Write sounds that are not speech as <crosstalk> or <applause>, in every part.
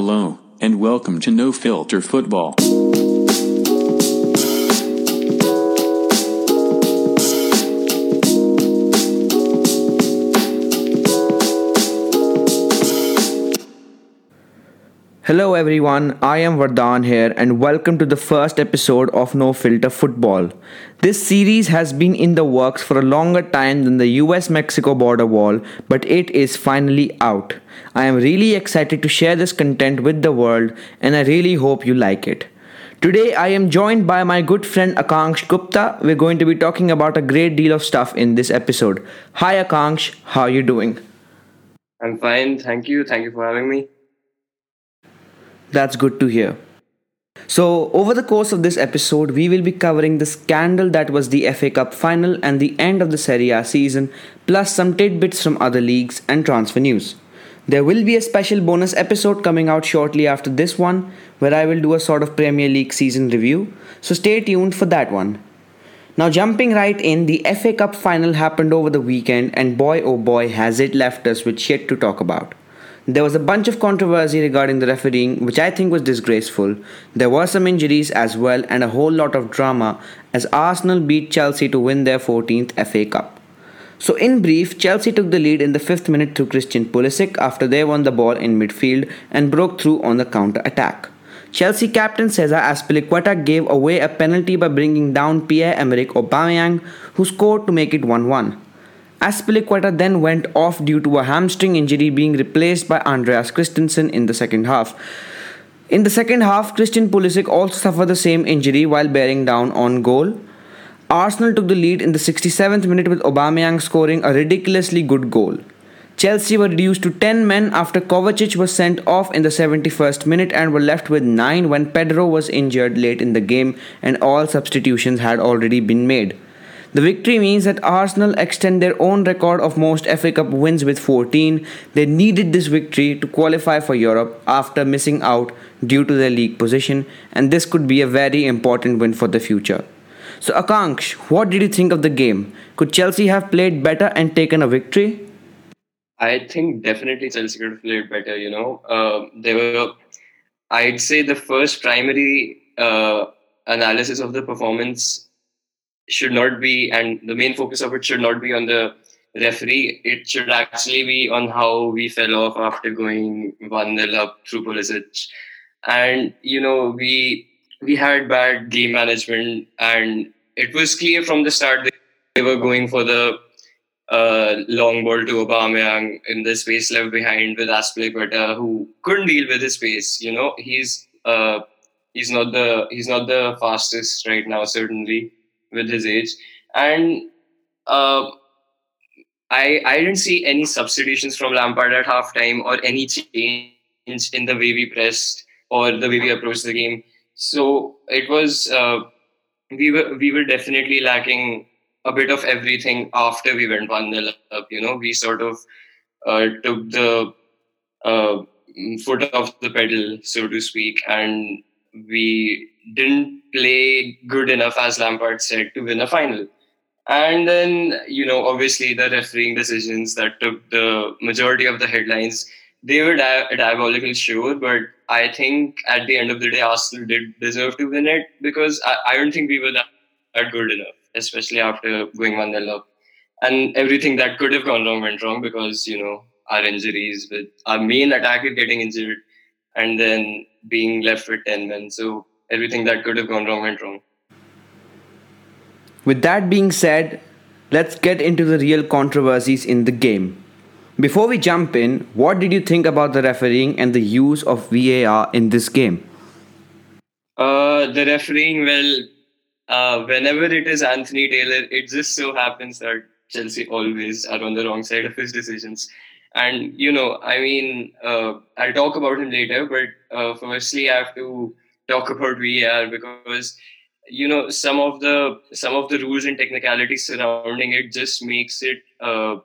Hello, and welcome to No Filter Football. Hello everyone, I am Vardhan here and welcome to the first episode of No Filter Football. This series has been in the works for a longer time than the US Mexico border wall, but it is finally out. I am really excited to share this content with the world and I really hope you like it. Today I am joined by my good friend Akanksh Gupta. We're going to be talking about a great deal of stuff in this episode. Hi Akanksh, how are you doing? I'm fine, thank you. Thank you for having me. That's good to hear. So, over the course of this episode, we will be covering the scandal that was the FA Cup final and the end of the Serie A season, plus some tidbits from other leagues and transfer news. There will be a special bonus episode coming out shortly after this one, where I will do a sort of Premier League season review, so stay tuned for that one. Now, jumping right in, the FA Cup final happened over the weekend, and boy oh boy has it left us with shit to talk about. There was a bunch of controversy regarding the refereeing, which I think was disgraceful. There were some injuries as well, and a whole lot of drama as Arsenal beat Chelsea to win their 14th FA Cup. So, in brief, Chelsea took the lead in the fifth minute through Christian Pulisic after they won the ball in midfield and broke through on the counter attack. Chelsea captain Cesar Azpilicueta gave away a penalty by bringing down Pierre-Emerick Aubameyang, who scored to make it 1-1. Azpilicueta then went off due to a hamstring injury being replaced by Andreas Christensen in the second half. In the second half, Christian Pulisic also suffered the same injury while bearing down on goal. Arsenal took the lead in the 67th minute with Aubameyang scoring a ridiculously good goal. Chelsea were reduced to 10 men after Kovacic was sent off in the 71st minute and were left with 9 when Pedro was injured late in the game and all substitutions had already been made. The victory means that Arsenal extend their own record of most FA Cup wins with 14. They needed this victory to qualify for Europe after missing out due to their league position, and this could be a very important win for the future. So, Akanksh, what did you think of the game? Could Chelsea have played better and taken a victory? I think definitely Chelsea could have played better. You know, uh, they were. I'd say the first primary uh, analysis of the performance should not be, and the main focus of it should not be on the referee. It should actually be on how we fell off after going 1 0 up through Pulisic. And, you know, we we had bad game management, and it was clear from the start that they were going for the uh, long ball to Aubameyang in the space left behind with Azpilicueta, who couldn't deal with his pace. You know, he's uh, he's not the he's not the fastest right now, certainly with his age, and uh, I I didn't see any substitutions from Lampard at halftime or any change in the way we pressed or the way we approached the game. So it was uh, we were we were definitely lacking a bit of everything after we went one nil up. You know, we sort of uh, took the uh, foot off the pedal, so to speak, and we didn't play good enough, as Lampard said, to win a final. And then, you know, obviously the refereeing decisions that took the majority of the headlines, they were di- diabolical, sure. But I think at the end of the day, Arsenal did deserve to win it because I, I don't think we were that, that good enough, especially after going 1 0 up. And everything that could have gone wrong went wrong because, you know, our injuries with our main attacker getting injured and then being left with 10 men. So everything that could have gone wrong went wrong. With that being said, let's get into the real controversies in the game. Before we jump in, what did you think about the refereeing and the use of VAR in this game? Uh, the refereeing, well, uh, whenever it is Anthony Taylor, it just so happens that Chelsea always are on the wrong side of his decisions. And, you know, I mean, uh, I'll talk about him later, but uh, firstly, I have to talk about VAR because you know some of the some of the rules and technicalities surrounding it just makes it uh,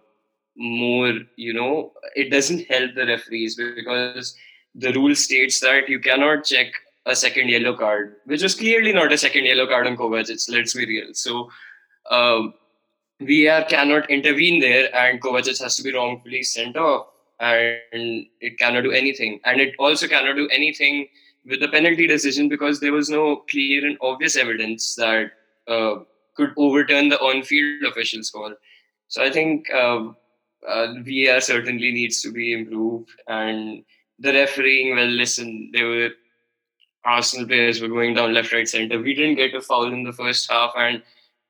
more you know it doesn't help the referees because the rule states that you cannot check a second yellow card, which was clearly not a second yellow card on Kovacic. Let's be real. So um, VAR cannot intervene there, and Kovacic has to be wrongfully sent off. and it cannot do anything. And it also cannot do anything with the penalty decision because there was no clear and obvious evidence that uh, could overturn the on-field official's call. So I think uh, uh, VAR certainly needs to be improved, and the refereeing. Well, listen, there were Arsenal players were going down left, right, center. We didn't get a foul in the first half, and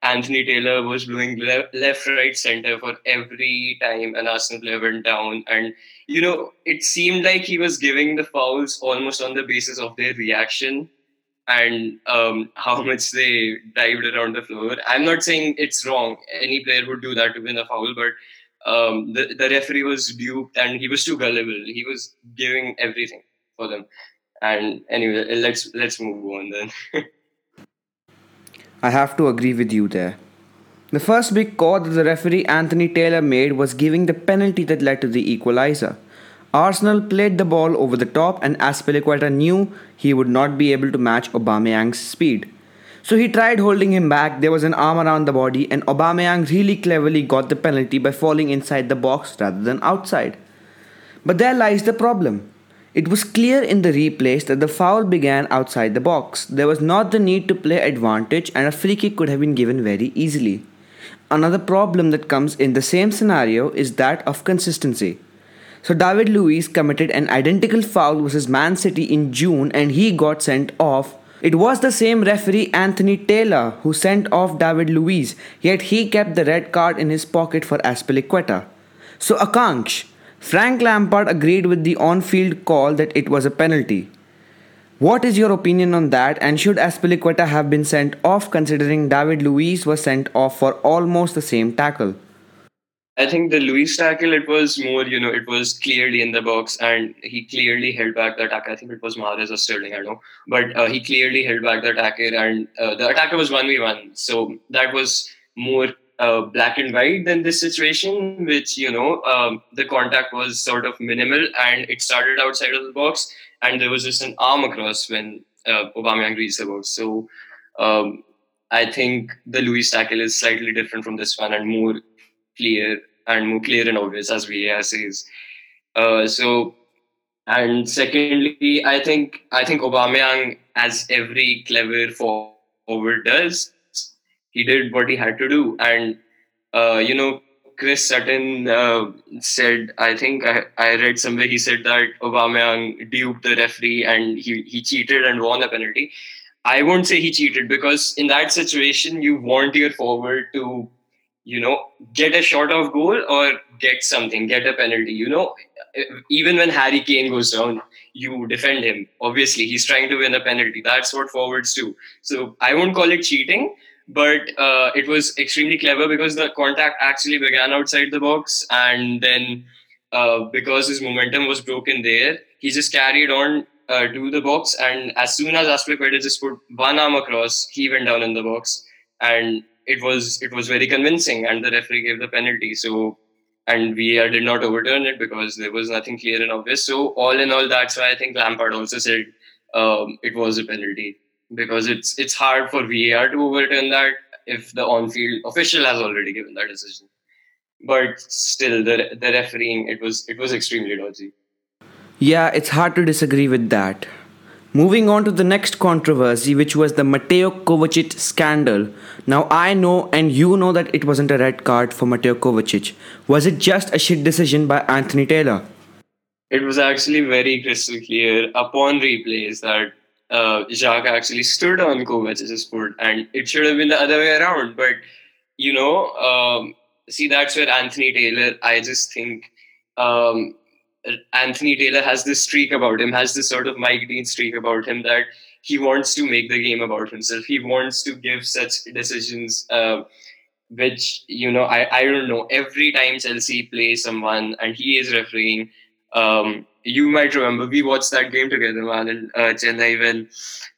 Anthony Taylor was blowing le- left, right, center for every time an Arsenal player went down. And, you know, it seemed like he was giving the fouls almost on the basis of their reaction and um, <laughs> how much they dived around the floor. I'm not saying it's wrong. Any player would do that to win a foul, but um, the, the referee was duped and he was too gullible. He was giving everything for them. And anyway, let's let's move on then. <laughs> I have to agree with you there. The first big call that the referee Anthony Taylor made was giving the penalty that led to the equalizer. Arsenal played the ball over the top and Azpilicueta knew he would not be able to match Aubameyang's speed. So he tried holding him back, there was an arm around the body and Aubameyang really cleverly got the penalty by falling inside the box rather than outside. But there lies the problem. It was clear in the replays that the foul began outside the box. There was not the need to play advantage, and a free kick could have been given very easily. Another problem that comes in the same scenario is that of consistency. So, David Luiz committed an identical foul versus Man City in June and he got sent off. It was the same referee, Anthony Taylor, who sent off David Luiz, yet he kept the red card in his pocket for Azpilicueta. So, Akanksh, Frank Lampard agreed with the on field call that it was a penalty. What is your opinion on that and should Azpilicueta have been sent off considering David Luiz was sent off for almost the same tackle? I think the Luiz tackle, it was more, you know, it was clearly in the box and he clearly held back the attack. I think it was Mahrez or Sterling, I don't know. But uh, he clearly held back the attacker and uh, the attacker was 1v1. So that was more uh, black and white than this situation, which you know um, the contact was sort of minimal and it started outside of the box, and there was just an arm across when uh, Aubameyang reached the box. So um, I think the Luiz tackle is slightly different from this one and more clear and more clear and obvious as VAR says. Uh, so and secondly, I think I think Aubameyang, as every clever forward does, he did what he had to do. And, uh, you know, Chris Sutton uh, said, I think I, I read somewhere he said that Aubameyang duped the referee and he, he cheated and won a penalty. I won't say he cheated because in that situation, you want your forward to, you know, get a shot of goal or get something, get a penalty. You know, even when Harry Kane goes down, you defend him. Obviously, he's trying to win a penalty. That's what forwards do. So I won't call it cheating but uh, it was extremely clever because the contact actually began outside the box and then uh, because his momentum was broken there he just carried on uh, to the box and as soon as Azpilicueta just put one arm across he went down in the box and it was it was very convincing and the referee gave the penalty so and VAR did not overturn it because there was nothing clear and obvious so all in all that's why I think Lampard also said um, it was a penalty because it's it's hard for VAR to overturn that if the on-field official has already given that decision. But still, the the refereeing it was it was extremely dodgy. Yeah, it's hard to disagree with that. Moving on to the next controversy, which was the Mateo Kovacic scandal. Now, I know and you know that it wasn't a red card for Mateo Kovacic. Was it just a shit decision by Anthony Taylor? It was actually very crystal clear upon replays that uh, Xhaka actually stood on Kovacic's foot, and it should have been the other way around. But you know, um, see, that's where Anthony Taylor. I just think um, Anthony Taylor has this streak about him, has this sort of Mike Dean streak about him that he wants to make the game about himself. He wants to give such decisions. Uh, which you know, I, I don't know. Every time Chelsea plays someone and he is refereeing, um, you might remember we watched that game together, man, in uh, Chennai when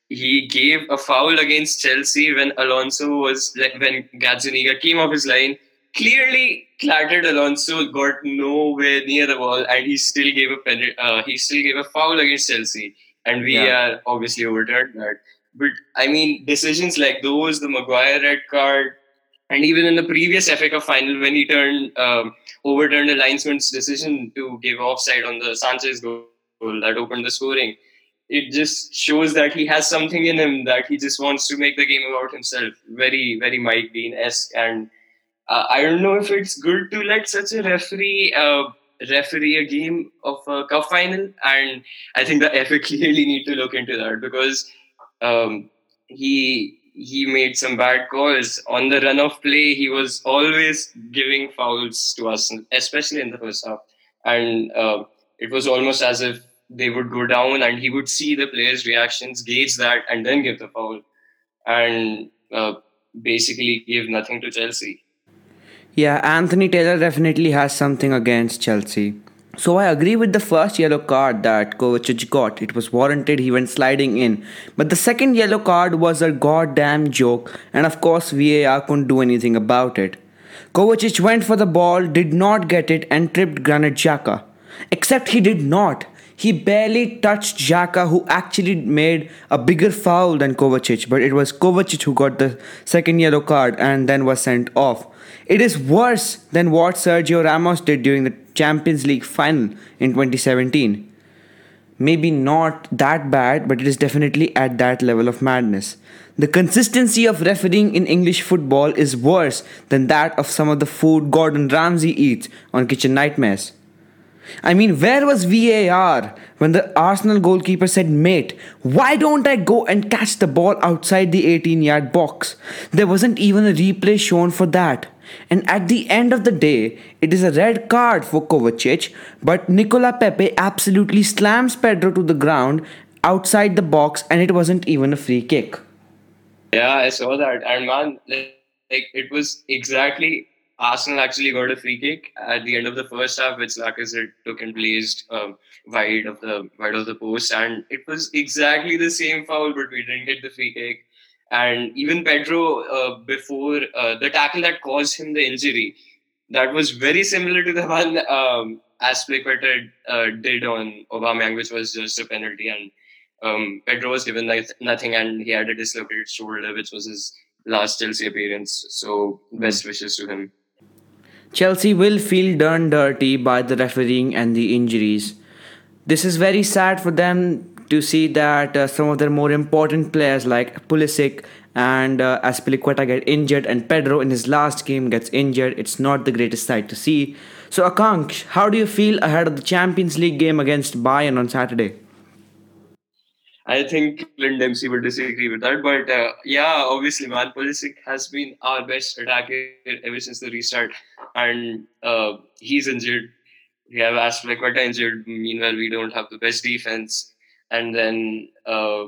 he gave a foul against Chelsea when Alonso was when Gazzaniga came off his line. Clearly, clattered Alonso got nowhere near the ball, and he still gave a pen, uh, he still gave a foul against Chelsea, and we yeah. are obviously overturned that. But I mean, decisions like those, the Maguire red card, And even in the previous FA Cup final, when he turned um, overturned the linesman's decision to give offside on the Sanchez goal that opened the scoring, it just shows that he has something in him that he just wants to make the game about himself. Very, very Mike Dean esque. And uh, I don't know if it's good to let such a referee uh, referee a game of a cup final. And I think the FA <laughs> clearly need to look into that because um, he he made some bad calls on the run of play. He was always giving fouls to us, especially in the first half, and uh, it was almost as if they would go down and he would see the players' reactions, gauge that, and then give the foul, and uh, basically give nothing to Chelsea. Yeah, Anthony Taylor definitely has something against Chelsea. So I agree with the first yellow card that Kovacic got. It was warranted, he went sliding in. But the second yellow card was a goddamn joke, and of course VAR couldn't do anything about it. Kovacic went for the ball, did not get it, and tripped Granit Xhaka. Except he did not. He barely touched Xhaka, who actually made a bigger foul than Kovacic, but it was Kovacic who got the second yellow card and then was sent off. It is worse than what Sergio Ramos did during the Champions League final in 2017. Maybe not that bad, but it is definitely at that level of madness. The consistency of refereeing in English football is worse than that of some of the food Gordon Ramsay eats on Kitchen Nightmares. I mean, where was VAR when the Arsenal goalkeeper said, Mate, why don't I go and catch the ball outside the 18 yard box? There wasn't even a replay shown for that. And at the end of the day, it is a red card for Kovacic, but Nicola Pepe absolutely slams Pedro to the ground outside the box, and it wasn't even a free kick. Yeah, I saw that. And man, like, it was exactly Arsenal actually got a free kick at the end of the first half, which Lacazette took and placed um, wide of the wide of the post, and it was exactly the same foul, but we didn't get the free kick. And even Pedro, uh, before uh, the tackle that caused him the injury, that was very similar to the <laughs> one um, Azpilicueta uh, did on Aubameyang, which was just a penalty, and um, Pedro was given like nothing, and he had a dislocated shoulder, which was his last Chelsea appearance. So best wishes to him. Chelsea will feel done dirty by the refereeing and the injuries. This is very sad for them to see that uh, some of their more important players like Pulisic and uh, Azpilicueta get injured and Pedro in his last game gets injured. It's not the greatest sight to see. So Akanksh, how do you feel ahead of the Champions League game against Bayern on Saturday? I think Clint Dempsey would disagree with that, but uh, yeah, obviously, man, Pulisic has been our best attacker ever since the restart, and uh, he's injured. We have Azpilicueta injured. Meanwhile, we don't have the best defense, and then uh,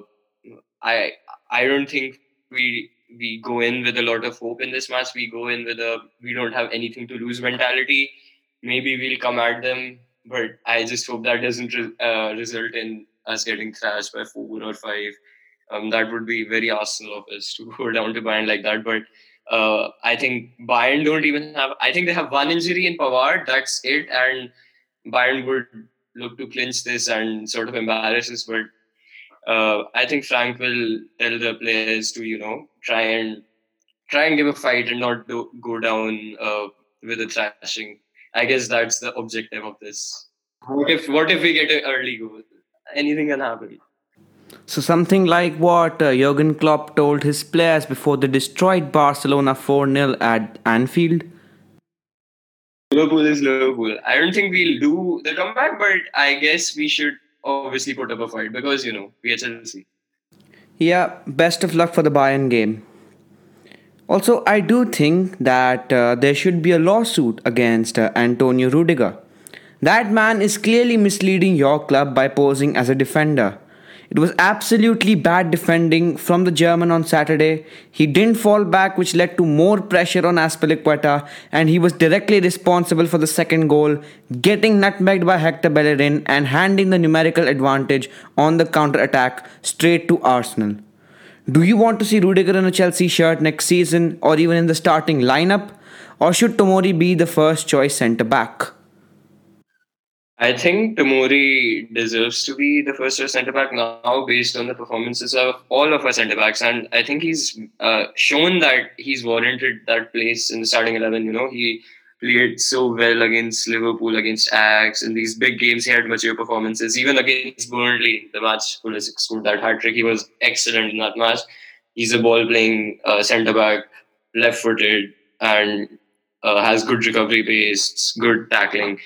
I I don't think we we go in with a lot of hope in this match. We go in with a we don't have anything to lose mentality. Maybe we'll come at them, but I just hope that doesn't re- uh, result in us getting thrashed by four or five. Um, that would be very Arsenal of us to <laughs> go down to Bayern like that. But uh, I think Bayern don't even have. I think they have one injury in Pavard. That's it, and Bayern would look to clinch this and sort of embarrass us. But uh, I think Frank will tell the players to you know try and try and give a fight and not do, go down uh, with a thrashing. I guess that's the objective of this. What if what if we get an early goal? anything can happen. So something like what uh, Jurgen Klopp told his players before they destroyed Barcelona 4-0 at Anfield. Liverpool is Liverpool. I don't think we'll do the comeback, but I guess we should obviously put up a fight because you know we are Chelsea. Yeah, best of luck for the Bayern game. Also, I do think that uh, there should be a lawsuit against uh, Antonio Rudiger. That man is clearly misleading your club by posing as a defender. It was absolutely bad defending from the German on Saturday. He didn't fall back, which led to more pressure on Azpilicueta, and he was directly responsible for the second goal, getting nutmegged by Hector Bellerin and handing the numerical advantage on the counter attack straight to Arsenal. Do you want to see Rudiger in a Chelsea shirt next season or even in the starting lineup? Or should Tomori be the first choice centre back? I think Tomori deserves to be the first choice centre back now, based on the performances of all of our centre backs, and I think he's uh, shown that he's warranted that place in the starting eleven. You know, he played so well against Liverpool, against Ajax, in these big games. He had mature performances, even against Burnley, the match Pulisic scored that hat trick. He was excellent in that match. He's a ball playing uh, centre back, left footed, and uh, has good recovery pace, good tackling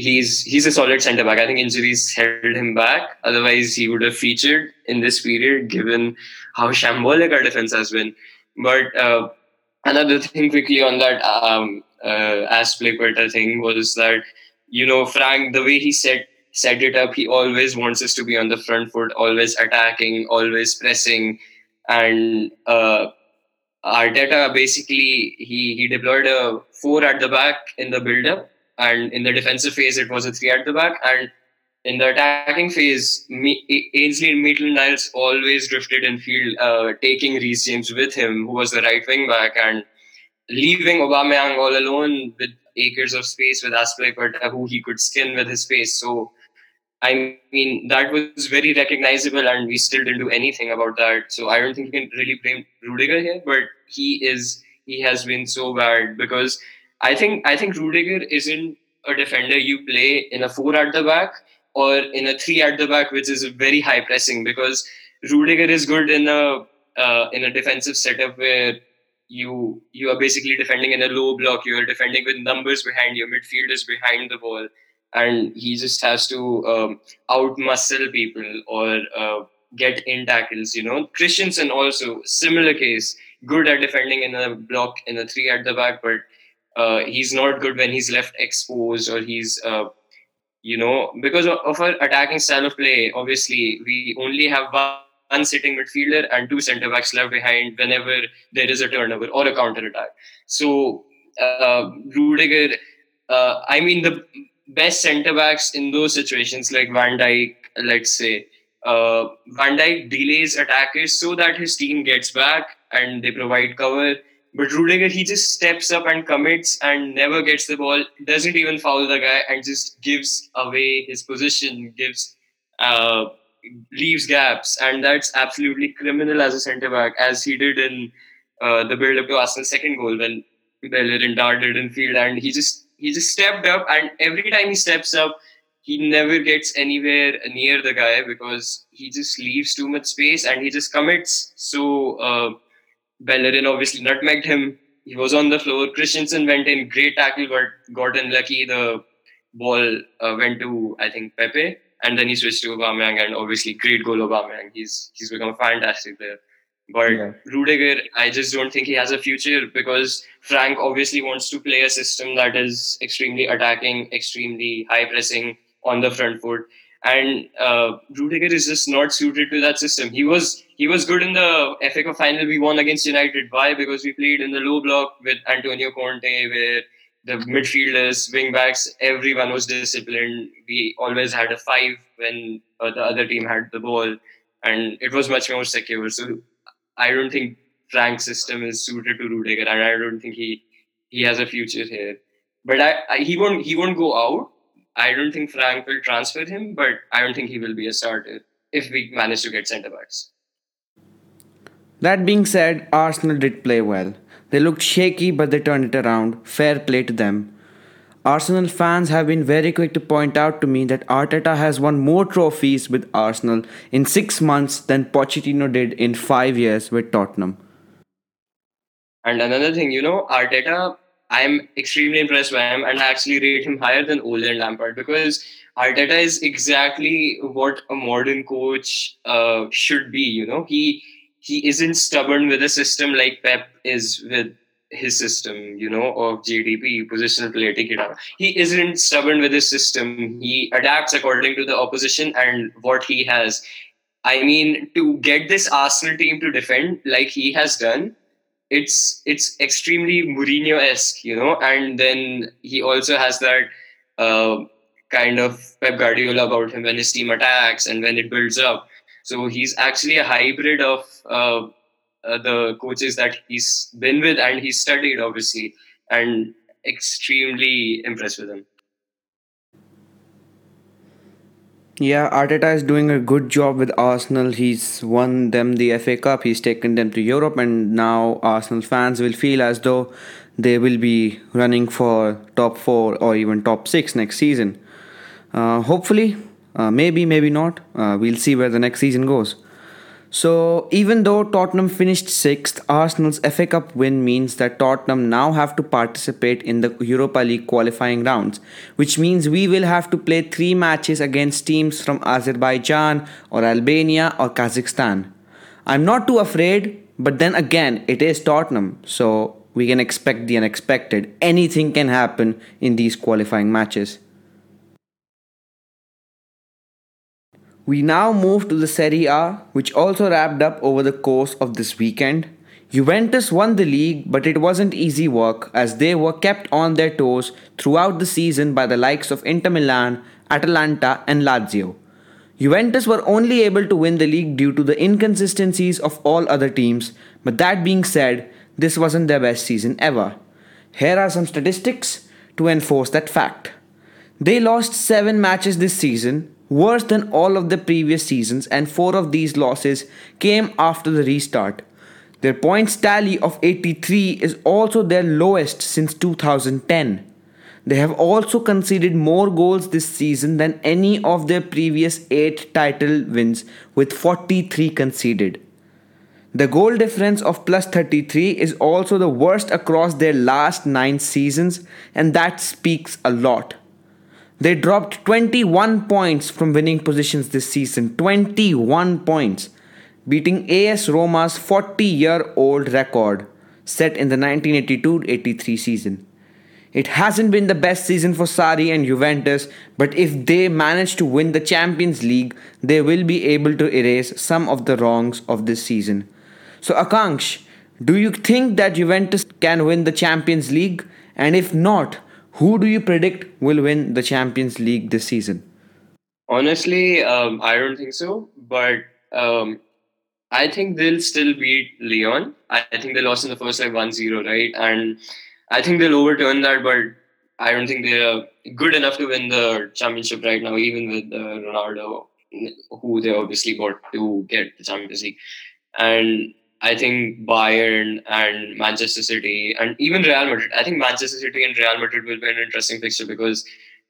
he's he's a solid centre back. I think injuries held him back. Otherwise, he would have featured in this period, given how shambolic our defense has been. But uh, another thing quickly on that um, uh, Azpilicueta thing was that you know Frank, the way he set set it up, he always wants us to be on the front foot, always attacking, always pressing, and. Uh, Arteta basically he he deployed a four at the back in the build up and in the defensive phase it was a three at the back and in the attacking phase Ainsley and Maitland-Niles always drifted in field uh, taking Reece James with him who was the right wing back and leaving Aubameyang all alone with acres of space with Azpilicueta who he could skin with his pace so I mean, that was very recognizable, and we still didn't do anything about that. So I don't think you can really blame Rudiger here, but he is he has been so bad because I think I think Rudiger isn't a defender you play in a four at the back or in a three at the back, which is very high pressing because Rudiger is good in a uh, in a defensive setup where you you are basically defending in a low block. You are defending with numbers behind your midfielders behind the ball, and he just has to um, out muscle people or uh, get in tackles. You know, Christensen also similar case, good at defending in a block in a three at the back, but uh, he's not good when he's left exposed or he's uh, you know because of, of our attacking style of play obviously we only have one sitting midfielder and two centre backs left behind whenever there is a turnover or a counter attack so uh, Rudiger uh, I mean the best centre backs in those situations like Van Dijk let's say uh, Van Dijk delays attackers so that his team gets back and they provide cover but Rudiger, he just steps up and commits and never gets the ball, doesn't even foul the guy, and just gives away his position, gives, uh, leaves gaps, and that's absolutely criminal as a centre back, as he did in uh, the build-up to Arsenal's second goal when Bellerin darted in field, and he just he just stepped up, and every time he steps up, he never gets anywhere near the guy because he just leaves too much space and he just commits. So. Uh, Bellerin obviously nutmegged him. He was on the floor. Christensen went in, great tackle, but got unlucky. The ball uh, went to I think Pepe, and then he switched to Aubameyang, and obviously great goal Aubameyang. He's he's become a fantastic player. But yeah. Rudiger, I just don't think he has a future because Frank obviously wants to play a system that is extremely attacking, extremely high pressing on the front foot and uh, Rudiger is just not suited to that system. He was he was good in the FA Cup final we won against United. Why? Because we played in the low block with Antonio Conte, where the midfielders, wing backs, everyone was disciplined. We always had a five when uh, the other team had the ball, and it was much more secure. So I don't think Frank's system is suited to Rudiger, and I don't think he he has a future here. But I, I he won't he won't go out I don't think Frank will transfer him, but I don't think he will be a starter if we manage to get centre backs. That being said, Arsenal did play well. They looked shaky, but they turned it around. Fair play to them. Arsenal fans have been very quick to point out to me that Arteta has won more trophies with Arsenal in six months than Pochettino did in five years with Tottenham. And another thing, you know, Arteta I'm extremely impressed by him, and I actually rate him higher than Ole and Lampard because Arteta is exactly what a modern coach uh, should be. You know, he he isn't stubborn with a system like Pep is with his system. You know, of GDP, positional play, take it out. He isn't stubborn with his system. He adapts according to the opposition and what he has. I mean, to get this Arsenal team to defend like he has done, it's it's extremely Mourinho esque, you know. And then he also has that uh, kind of Pep Guardiola about him when his team attacks and when it builds up. So he's actually a hybrid of uh, uh, the coaches that he's been with and he studied, obviously, and extremely impressed with him. Yeah, Arteta is doing a good job with Arsenal. He's won them the FA Cup, he's taken them to Europe, and now Arsenal fans will feel as though they will be running for top four or even top six next season. Uh, hopefully, uh, maybe, maybe not. Uh, we'll see where the next season goes. So, even though Tottenham finished sixth, Arsenal's FA Cup win means that Tottenham now have to participate in the Europa League qualifying rounds, which means we will have to play three matches against teams from Azerbaijan or Albania or Kazakhstan. I'm not too afraid, but then again, it is Tottenham, so we can expect the unexpected. Anything can happen in these qualifying matches. We now move to the Serie A, which also wrapped up over the course of this weekend. Juventus won the league, but it wasn't easy work as they were kept on their toes throughout the season by the likes of Inter Milan, Atalanta, and Lazio. Juventus were only able to win the league due to the inconsistencies of all other teams, but that being said, this wasn't their best season ever. Here are some statistics to enforce that fact. They lost 7 matches this season, worse than all of the previous seasons, and four of these losses came after the restart. Their points tally of 83 is also their lowest since 2010. They have also conceded more goals this season than any of their previous 8 title wins, with 43 conceded. The goal difference of plus 33 is also the worst across their last 9 seasons, and that speaks a lot. They dropped 21 points from winning positions this season. 21 points, beating AS Roma's 40 year old record set in the 1982 83 season. It hasn't been the best season for Sarri and Juventus, but if they manage to win the Champions League, they will be able to erase some of the wrongs of this season. So, Akanksh, do you think that Juventus can win the Champions League? And if not, who do you predict will win the Champions League this season? Honestly, um, I don't think so. But um, I think they'll still beat Lyon. I, think they lost in the first like 1 0, right? And I think they'll overturn that, but I don't think they're good enough to win the championship right now, even with uh, Ronaldo, who they obviously got to get the Champions League. And I think Bayern and Manchester City and even Real Madrid. I think Manchester City and Real Madrid will be an interesting fixture because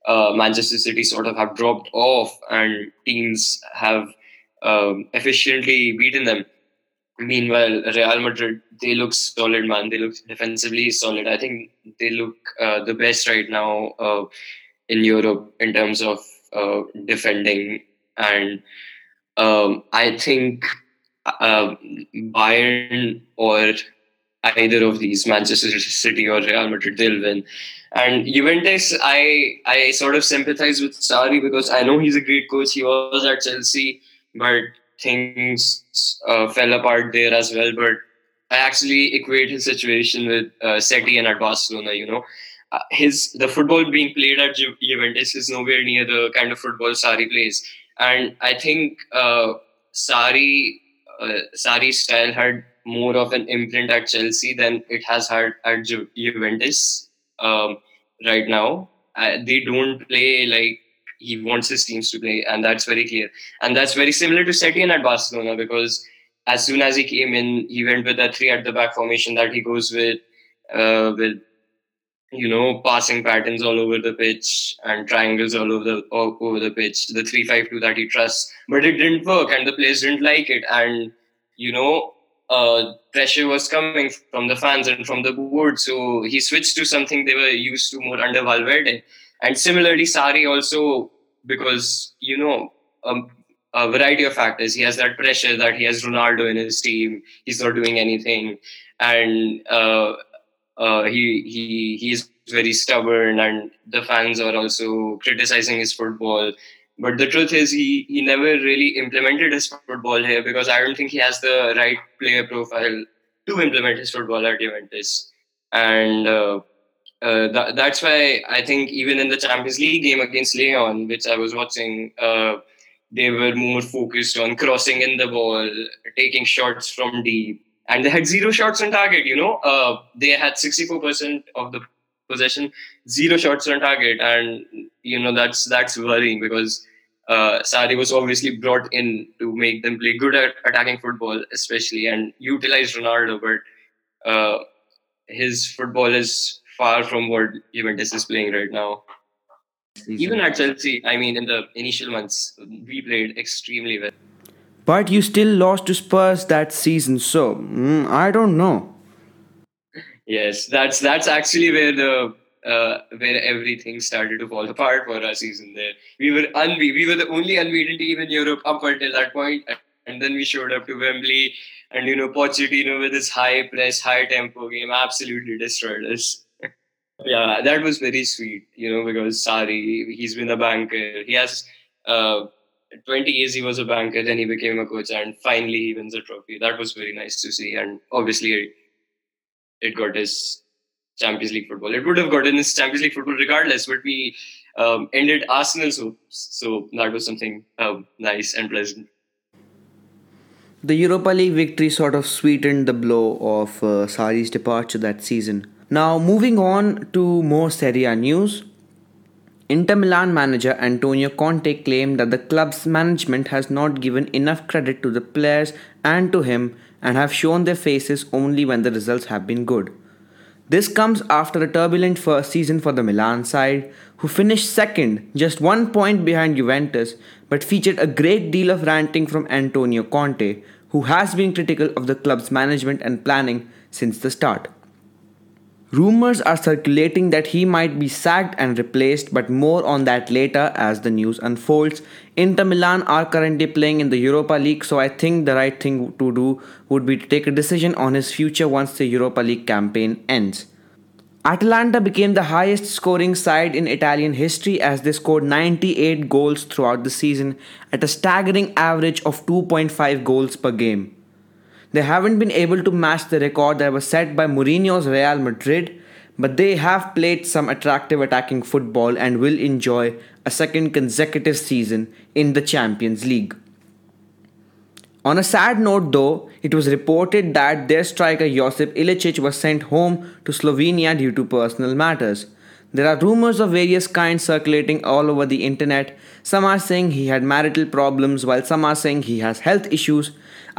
uh, Manchester City sort of have dropped off and teams have um, efficiently beaten them. Meanwhile, Real Madrid, they look solid, man. They look defensively solid. I think they look uh, the best right now uh, in Europe in terms of uh, defending. And um, I think uh, Bayern or either of these, Manchester City or Real Madrid, they'll win. And Juventus, I I sort of sympathize with Sarri because I know he's a great coach. He was at Chelsea, but things uh, fell apart there as well. But I actually equate his situation with uh, Setien at Barcelona. You know, uh, his the football being played at Ju- Juventus is nowhere near the kind of football Sarri plays. And I think uh, Sarri uh, Sarri's style had more of an imprint at Chelsea than it has had at Ju- Juventus um, right now. Uh, they don't play like he wants his teams to play, and that's very clear. And that's very similar to Setien at Barcelona because as soon as he came in, he went with a three at the back formation that he goes with, uh, with you know passing patterns all over the pitch and triangles all over the all over the pitch. The three five two that he trusts, but it didn't work, and the players didn't like it, and you know uh, pressure was coming from the fans and from the board. So he switched to something they were used to more under Valverde. And similarly, Sarri also, because, you know, um, a variety of factors. He has that pressure that he has Ronaldo in his team. He's not doing anything. And uh, uh, he, he, he's very stubborn and the fans are also criticizing his football. But the truth is, he, he never really implemented his football here because I don't think he has the right player profile to implement his football at Juventus. And uh, uh, th- that's why I think even in the Champions League game against Lyon, which I was watching, uh, they were more focused on crossing in the ball, taking shots from deep, and they had zero shots on target. You know, uh, they had 64% of the possession, zero shots on target, and you know that's that's worrying because uh, Sarri was obviously brought in to make them play good at attacking football, especially, and utilize Ronaldo. But uh, his football is far from what Juventus is playing right now. Even at Chelsea, I mean, in the initial months, we played extremely well. But you still lost to Spurs that season, so mm, I don't know. Yes, that's that's actually where the uh, where everything started to fall apart for our season. There, we were unbe- we were the only unbeaten team in Europe up until that point, and then we showed up to Wembley, and you know Pochettino with his high press, high tempo game absolutely destroyed us. <laughs> yeah, that was very sweet, you know, because Sarri, he's been a banker. He has uh, 20 years he was a banker, then he became a coach, and finally he wins a trophy. That was very nice to see, and obviously it got his Champions League football. It would have gotten his Champions League football regardless, but we um, ended Arsenal's hopes, so that was something um, nice and pleasant. The Europa League victory sort of sweetened the blow of uh, Sarri's departure that season. Now, moving on to more Serie A news. Inter Milan manager Antonio Conte claimed that the club's management has not given enough credit to the players and to him and have shown their faces only when the results have been good. This comes after a turbulent first season for the Milan side, who finished second, just one point behind Juventus, but featured a great deal of ranting from Antonio Conte, who has been critical of the club's management and planning since the start. Rumors are circulating that he might be sacked and replaced, but more on that later as the news unfolds. Inter Milan are currently playing in the Europa League, so I think the right thing to do would be to take a decision on his future once the Europa League campaign ends. Atalanta became the highest scoring side in Italian history as they scored 98 goals throughout the season at a staggering average of 2.5 goals per game. They haven't been able to match the record that was set by Mourinho's Real Madrid, but they have played some attractive attacking football and will enjoy a second consecutive season in the Champions League. On a sad note, though, it was reported that their striker Josip Ilicic was sent home to Slovenia due to personal matters. There are rumors of various kinds circulating all over the internet. Some are saying he had marital problems, while some are saying he has health issues.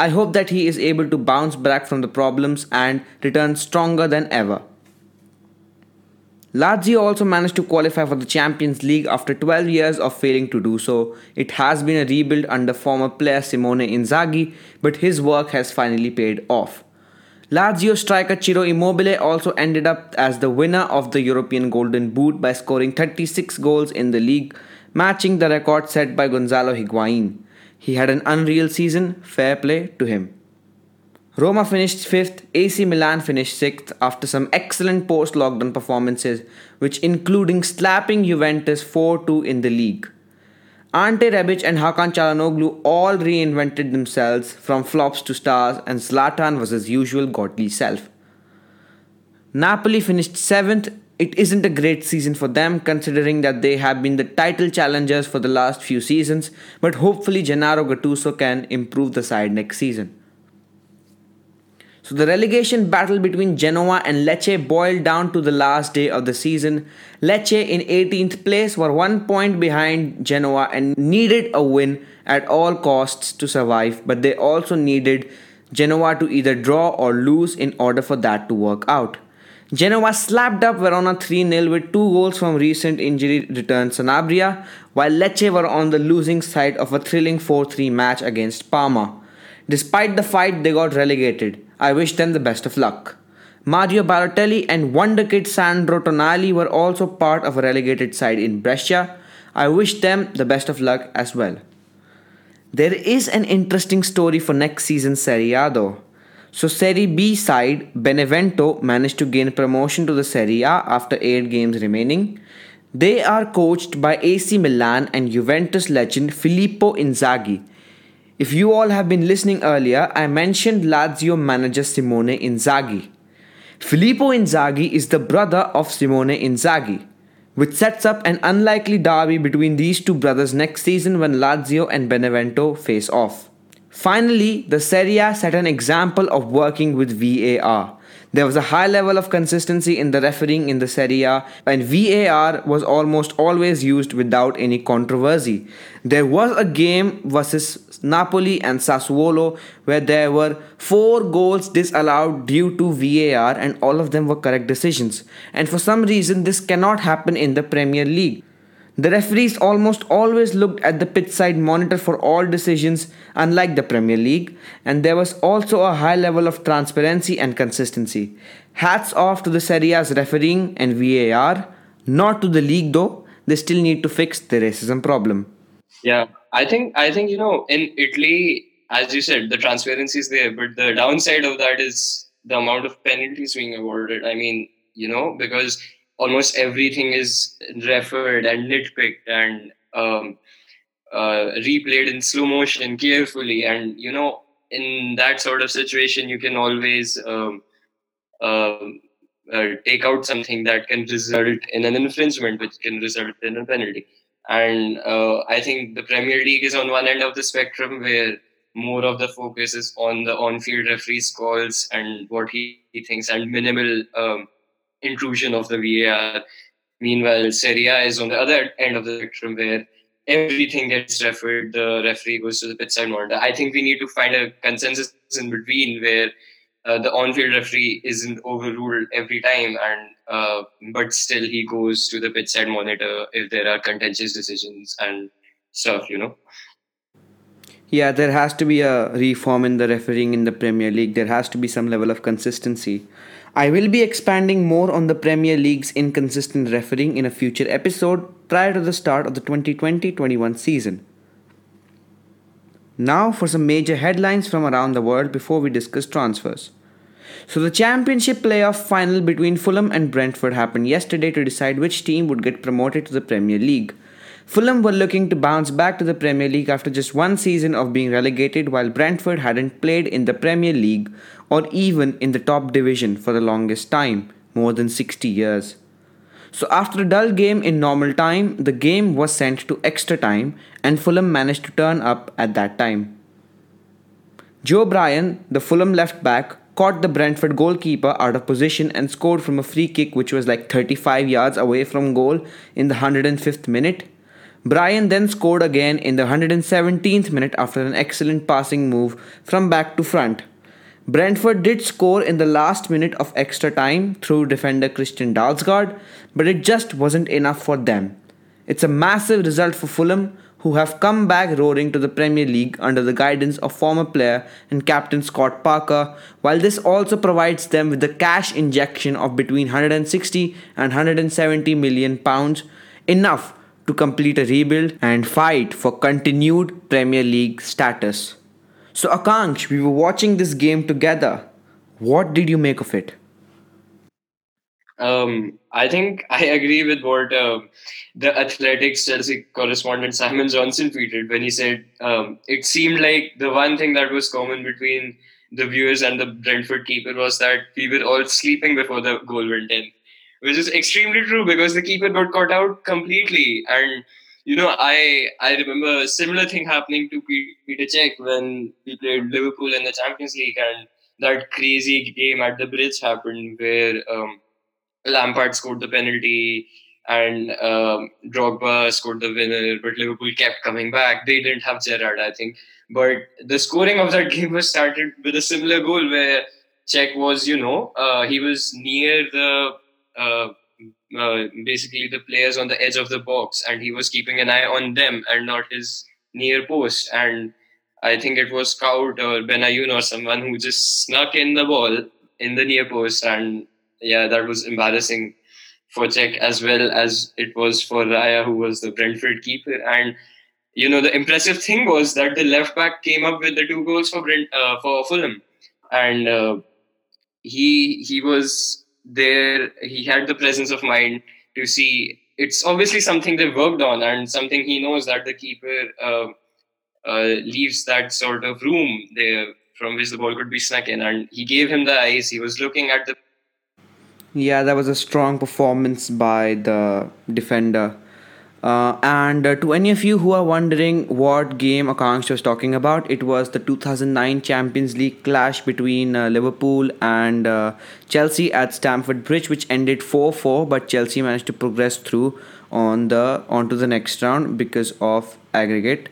I hope that he is able to bounce back from the problems and return stronger than ever. Lazio also managed to qualify for the Champions League after 12 years of failing to do so. It has been a rebuild under former player Simone Inzaghi, but his work has finally paid off. Lazio striker Ciro Immobile also ended up as the winner of the European Golden Boot by scoring 36 goals in the league, matching the record set by Gonzalo Higuain. He had an unreal season, fair play to him. Roma finished 5th, AC Milan finished 6th after some excellent post lockdown performances, which including slapping Juventus 4 2 in the league. Ante Rebic and Hakan Calhanoglu all reinvented themselves from flops to stars, and Zlatan was his usual godly self. Napoli finished 7th. It isn't a great season for them considering that they have been the title challengers for the last few seasons, but hopefully Gennaro Gattuso can improve the side next season. So the relegation battle between Genoa and Lecce boiled down to the last day of the season. Lecce in 18th place were one point behind Genoa and needed a win at all costs to survive, but they also needed Genoa to either draw or lose in order for that to work out. Genoa slapped up Verona 3 0 with two goals from recent injury return Sanabria, while Lecce were on the losing side of a thrilling 4 3 match against Parma. Despite the fight, they got relegated. I wish them the best of luck. Mario Balotelli and wonder kid Sandro Tonali were also part of a relegated side in Brescia. I wish them the best of luck as well. There is an interesting story for next season's Serie A though. So Serie B side Benevento managed to gain promotion to the Serie A after 8 games remaining. They are coached by AC Milan and Juventus legend Filippo Inzaghi if you all have been listening earlier, I mentioned Lazio manager Simone Inzaghi. Filippo Inzaghi is the brother of Simone Inzaghi, which sets up an unlikely derby between these two brothers next season when Lazio and Benevento face off. Finally, the Serie A set an example of working with VAR. There was a high level of consistency in the refereeing in the Serie A, and VAR was almost always used without any controversy. There was a game versus Napoli and Sassuolo where there were four goals disallowed due to VAR, and all of them were correct decisions. And for some reason, this cannot happen in the Premier League. The referees almost always looked at the pitch side monitor for all decisions, unlike the Premier League, and there was also a high level of transparency and consistency. Hats off to the Serie A's refereeing and VAR, not to the league though, they still need to fix the racism problem. Yeah, I think I think you know in Italy, as you said, the transparency is there, but the downside of that is the amount of penalties being awarded. I mean, you know, because almost everything is referred and nitpicked and um, uh, replayed in slow motion carefully. And, you know, in that sort of situation, you can always um, uh, uh, take out something that can result in an infringement, which can result in a penalty. And uh, I think the Premier League is on one end of the spectrum where more of the focus is on the on-field referee's calls and what he, he thinks, and minimal um, intrusion of the VAR. Meanwhile, Serie A is on the other end of the spectrum where everything gets referred, the referee goes to the pitch side monitor. I think we need to find a consensus in between where uh, the on-field referee isn't overruled every time, and uh, but still he goes to the pitch side monitor if there are contentious decisions and stuff. You know. Yeah, there has to be a reform in the refereeing in the Premier League. There has to be some level of consistency. I will be expanding more on the Premier League's inconsistent refereeing in a future episode prior to the start of the 2020 21 season. Now for some major headlines from around the world before we discuss transfers. So, the championship playoff final between Fulham and Brentford happened yesterday to decide which team would get promoted to the Premier League. Fulham were looking to bounce back to the Premier League after just one season of being relegated, while Brentford hadn't played in the Premier League or even in the top division for the longest time more than 60 years. So, after a dull game in normal time, the game was sent to extra time, and Fulham managed to turn up at that time. Joe Bryan, the Fulham left back, caught the Brentford goalkeeper out of position and scored from a free kick which was like 35 yards away from goal in the 105th minute. Bryan then scored again in the 117th minute after an excellent passing move from back to front. Brentford did score in the last minute of extra time through defender Christian Dalsgaard, but it just wasn't enough for them. It's a massive result for Fulham, who have come back roaring to the Premier League under the guidance of former player and captain Scott Parker, while this also provides them with the cash injection of between 160 and 170 million pounds, enough to complete a rebuild and fight for continued Premier League status. So, Akanksh, we were watching this game together. What did you make of it? Um, I think <laughs> I agree with what uh, the Athletic's Chelsea correspondent Simon Johnson tweeted when he said um, it seemed like the one thing that was common between the viewers and the Brentford keeper was that we were all sleeping before the goal went in, which is extremely true because the keeper got caught out completely. And you know, I I remember a similar thing happening to Peter Cech when we played Liverpool in the Champions League, and that crazy game at the bridge happened where um, Lampard scored the penalty and um, Drogba scored the winner, but Liverpool kept coming back. They didn't have Gerrard, I think, but the scoring of that <laughs> game was started with a similar goal where Cech was, you know, uh, he was near the basically the players on the edge of the box, and he was keeping an eye on them and not his near post. And I think it was Kuyt or Benayoun or someone who just snuck in the ball in the near post, and yeah, that was embarrassing for Cech as well as it was for Raya, who was the Brentford keeper. And you know, the impressive thing was that the left back came up with the two goals for Brent, uh, for Fulham, and uh, he he was there he had the presence of mind to see. It's obviously something they worked on and something he knows that the keeper uh, uh, leaves that sort of room there from which the ball could be snuck in. And he gave him the eyes he was looking at the yeah that was a strong performance by the defender Uh, and uh, to any of you who are wondering what game Akanksh was talking about, it was the 2009 Champions League clash between uh, Liverpool and uh, Chelsea at Stamford Bridge, which ended 4-4. But Chelsea managed to progress through on the onto the next round because of aggregate.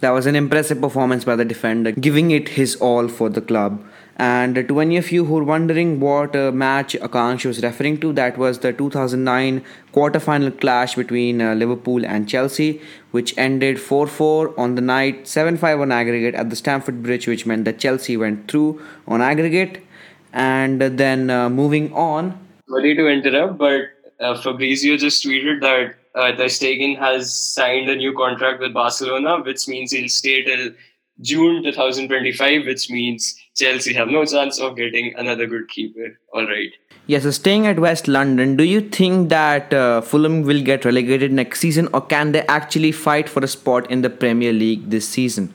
That was an impressive performance by the defender, giving it his all for the club. And to any of you who are wondering what uh, match Akanksh was referring to, that was the 2009 quarter-final clash between uh, Liverpool and Chelsea, which ended 4 4 on the night, 7 5 on aggregate at the Stamford Bridge, which meant that Chelsea went through on aggregate. And then uh, moving on. Sorry to interrupt, but uh, Fabrizio just tweeted that uh, Ter Stegen has signed a new contract with Barcelona, which means he'll stay till June 2025, which means Chelsea have no chance of getting another good keeper. All right. Yes, so staying at West London, do you think that uh, Fulham will get relegated next season, or can they actually fight for a spot in the Premier League this season?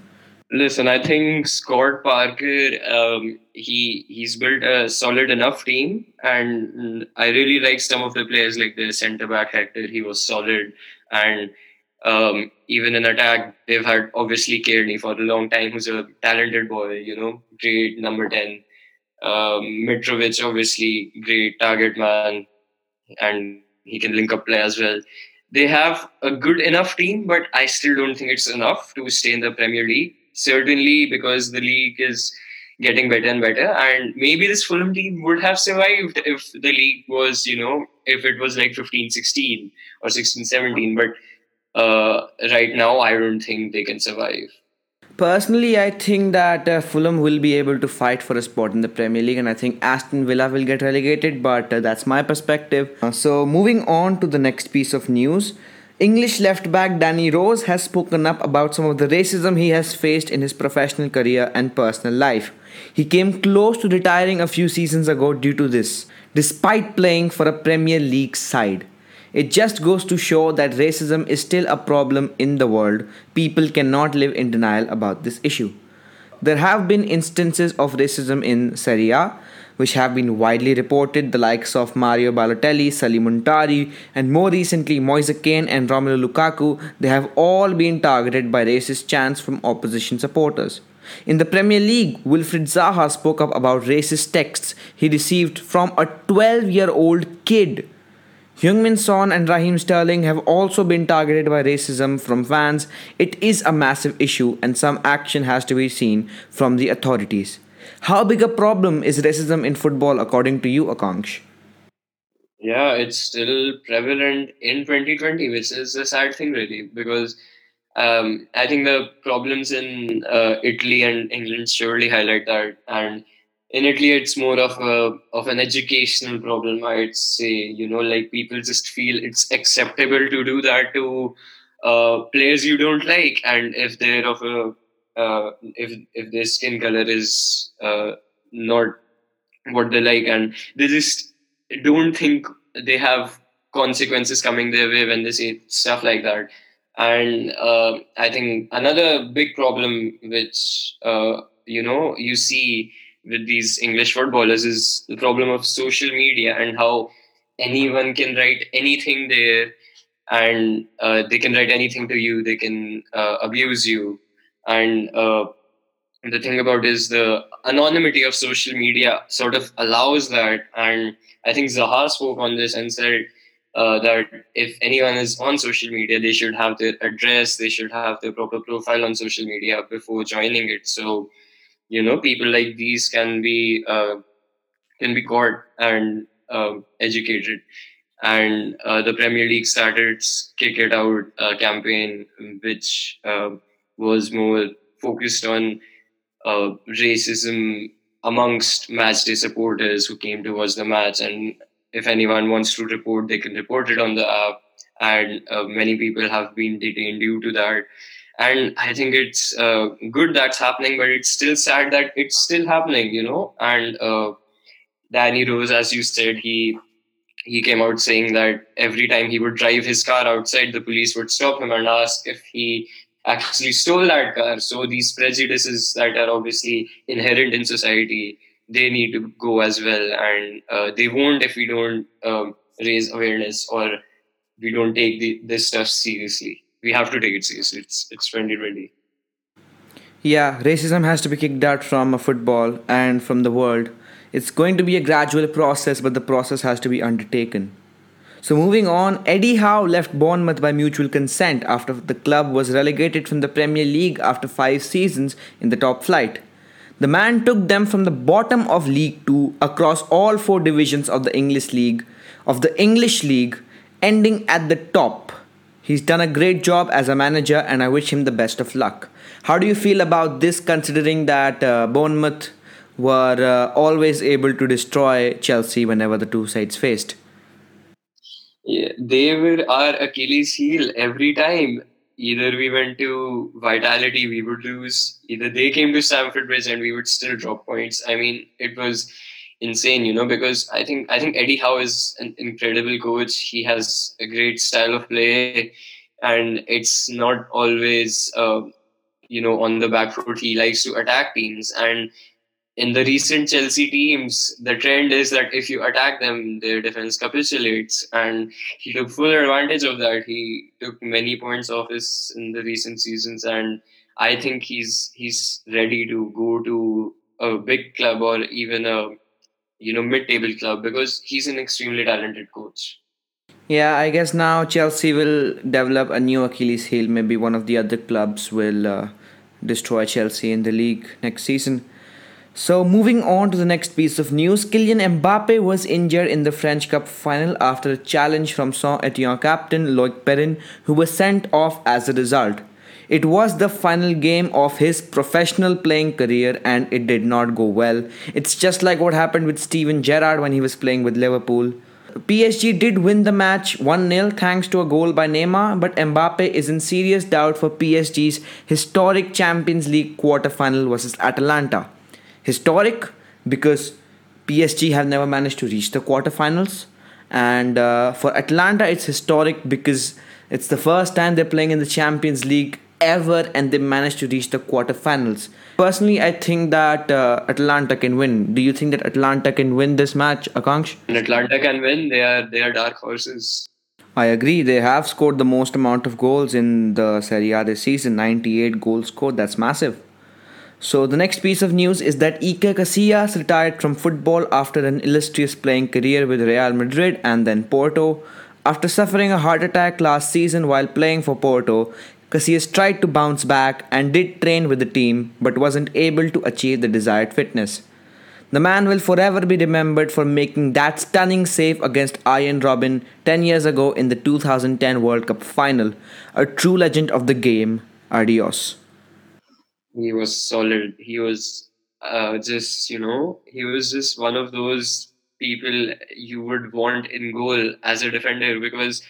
Listen, I think Scott Parker, um, he he's built a solid enough team, and I really like some of the players like the centre back Hector. He was solid, and um, even in attack, they've had obviously Cairney for a long time, who's a talented boy, you know, great number 10. Um, Mitrovic, obviously, great target man, and he can link up play as well. They have a good enough team, but I still don't think it's enough to stay in the Premier League. Certainly, because the league is getting better and better, and maybe this Fulham team would have survived if the league was, you know, if it was like 15 16 or 16 17. But uh, right now, I don't think they can survive. Personally, I think that uh, Fulham will be able to fight for a spot in the Premier League, and I think Aston Villa will get relegated, but uh, that's my perspective. Uh, so, moving on to the next piece of news. English left back Danny Rose has spoken up about some of the racism he has faced in his professional career and personal life. He came close to retiring a few seasons ago due to this, despite playing for a Premier League side. It just goes to show that racism is still a problem in the world. People cannot live in denial about this issue. There have been instances of racism in Serie A, which have been widely reported, the likes of Mario Balotelli, Sulley Muntari, and more recently Moise Kean and Romelu Lukaku, they have all been targeted by racist chants from opposition supporters. In the Premier League, Wilfried Zaha spoke up about racist texts he received from a 12 year old kid Heung-min Son and Raheem Sterling have also been targeted by racism from fans. It is a massive issue and some action has to be seen from the authorities. How big a problem is racism in football according to you, Akanksh? Yeah, it's still prevalent in 2020, which is a sad thing, really, because um, I think the problems in uh, Italy and England surely highlight that. And in Italy, it's more of a of an educational problem. I'd say, you know, like people just feel it's acceptable to do that to uh, players you don't like, and if they're of a uh, if if their skin color is uh, not what they like, and they just don't think they have consequences coming their way when they say stuff like that. And uh, I think another big problem, which uh, you know, you see with these English footballers is the problem of social media and how anyone can write anything there and uh, they can write anything to you they can uh, abuse you. And uh, the thing about is the anonymity of social media sort of allows that. And i think zaha spoke on this and said uh, that if anyone is on social media they should have their address they should have their proper profile on social media before joining it. So you know people like these can be uh, can be caught and uh, educated. And uh, the premier league started its kick it out uh, campaign which uh, was more focused on uh, racism amongst match day supporters who came to watch the match. And if anyone wants to report they can report it on the app. And many people have been detained due to that and i think it's uh, good that's happening but it's still sad that it's still happening you know? And uh, danny rose as you said he he came out saying that every time he would drive his car outside the police would stop him and ask if he actually stole that car. So these prejudices that are obviously inherent in society they need to go as well. And uh, they won't if we don't um, raise awareness or we don't take the, this stuff seriously. We have to take it seriously. It's it's 2020. Yeah, racism has to be kicked out from football and from the world. It's going to be a gradual process, but the process has to be undertaken. So, moving on, Eddie Howe left Bournemouth by mutual consent after the club was relegated from the Premier League after five seasons in the top flight. The man took them from the bottom of League 2 across all four divisions of the English League, of the English League, ending at the top. He's done a great job as a manager and I wish him the best of luck. How do you feel about this considering that uh, Bournemouth were uh, always able to destroy Chelsea whenever the two sides faced? Yeah, they were our Achilles heel every time either we went to Vitality, we would lose. Either they came to Stamford Bridge and we would still drop points. I mean, it was insane, you know, because I think I think Eddie Howe is an incredible coach. He has a great style of play, and it's not always, uh, you know, on the back foot. He likes to attack teams, and in the recent Chelsea teams, the trend is that if you attack them, their defense capitulates, and he took full advantage of that. He took many points off us in the recent seasons, and I think he's he's ready to go to a big club or even a you know mid-table club because he's an extremely talented coach. Yeah, I guess now Chelsea will develop a new Achilles heel. Maybe one of the other clubs will uh, destroy Chelsea in the league next season. So, moving on to the next piece of news, Kylian Mbappe was injured in the French Cup final after a challenge from Saint Etienne captain Loic Perrin, who was sent off as a result. It was the final game of his professional playing career and it did not go well. It's just like what happened with Steven Gerrard when he was playing with Liverpool. PSG did win the match 1 0 thanks to a goal by Neymar, but Mbappe is in serious doubt for PSG's historic Champions League quarter final versus Atalanta historic because PSG have never managed to reach the quarterfinals. And uh, for Atalanta, it's historic because it's the first time they're playing in the Champions League ever and they managed to reach the quarterfinals. Personally, I think that uh, Atalanta can win. Do you think that Atalanta can win this match, Akanksh? And Atalanta can win. They are they are dark horses. I agree. They have scored the most amount of goals in the Serie A this season 98 goals scored. That's massive. So the next piece of news is that Iker Casillas retired from football after an illustrious playing career with Real Madrid and then Porto. After suffering a heart attack last season while playing for Porto, Casillas tried to bounce back and did train with the team but wasn't able to achieve the desired fitness. The man will forever be remembered for making that stunning save against Arjen Robben 10 years ago in the 2010 World Cup final. A true legend of the game. Adios he was solid. He was uh, just, you know, he was just one of those people you would want in goal as a defender because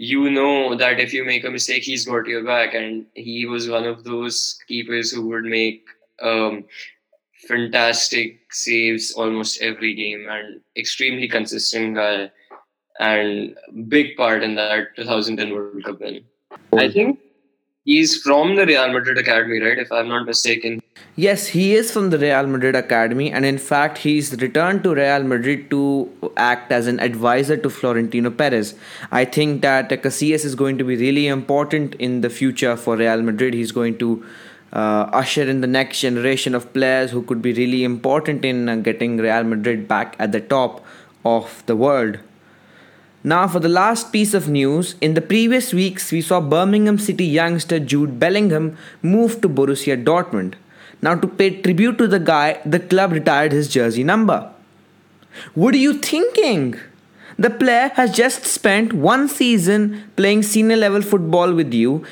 you know that if you make a mistake, he's got your back. And he was one of those keepers who would make um, fantastic saves almost every game and extremely consistent guy and big part in that 2010 World Cup win. I think He's from the Real Madrid Academy, right? If I'm not mistaken. Yes, he is from the Real Madrid Academy, and in fact, he's returned to Real Madrid to act as an advisor to Florentino Perez. I think that Casillas is going to be really important in the future for Real Madrid. He's going to uh, usher in the next generation of players who could be really important in uh, getting Real Madrid back at the top of the world. Now, for the last piece of news, in the previous weeks, we saw Birmingham City youngster Jude Bellingham move to Borussia Dortmund. Now, to pay tribute to the guy, the club retired his jersey number. What are you thinking? The player has just spent one season playing senior level football with you,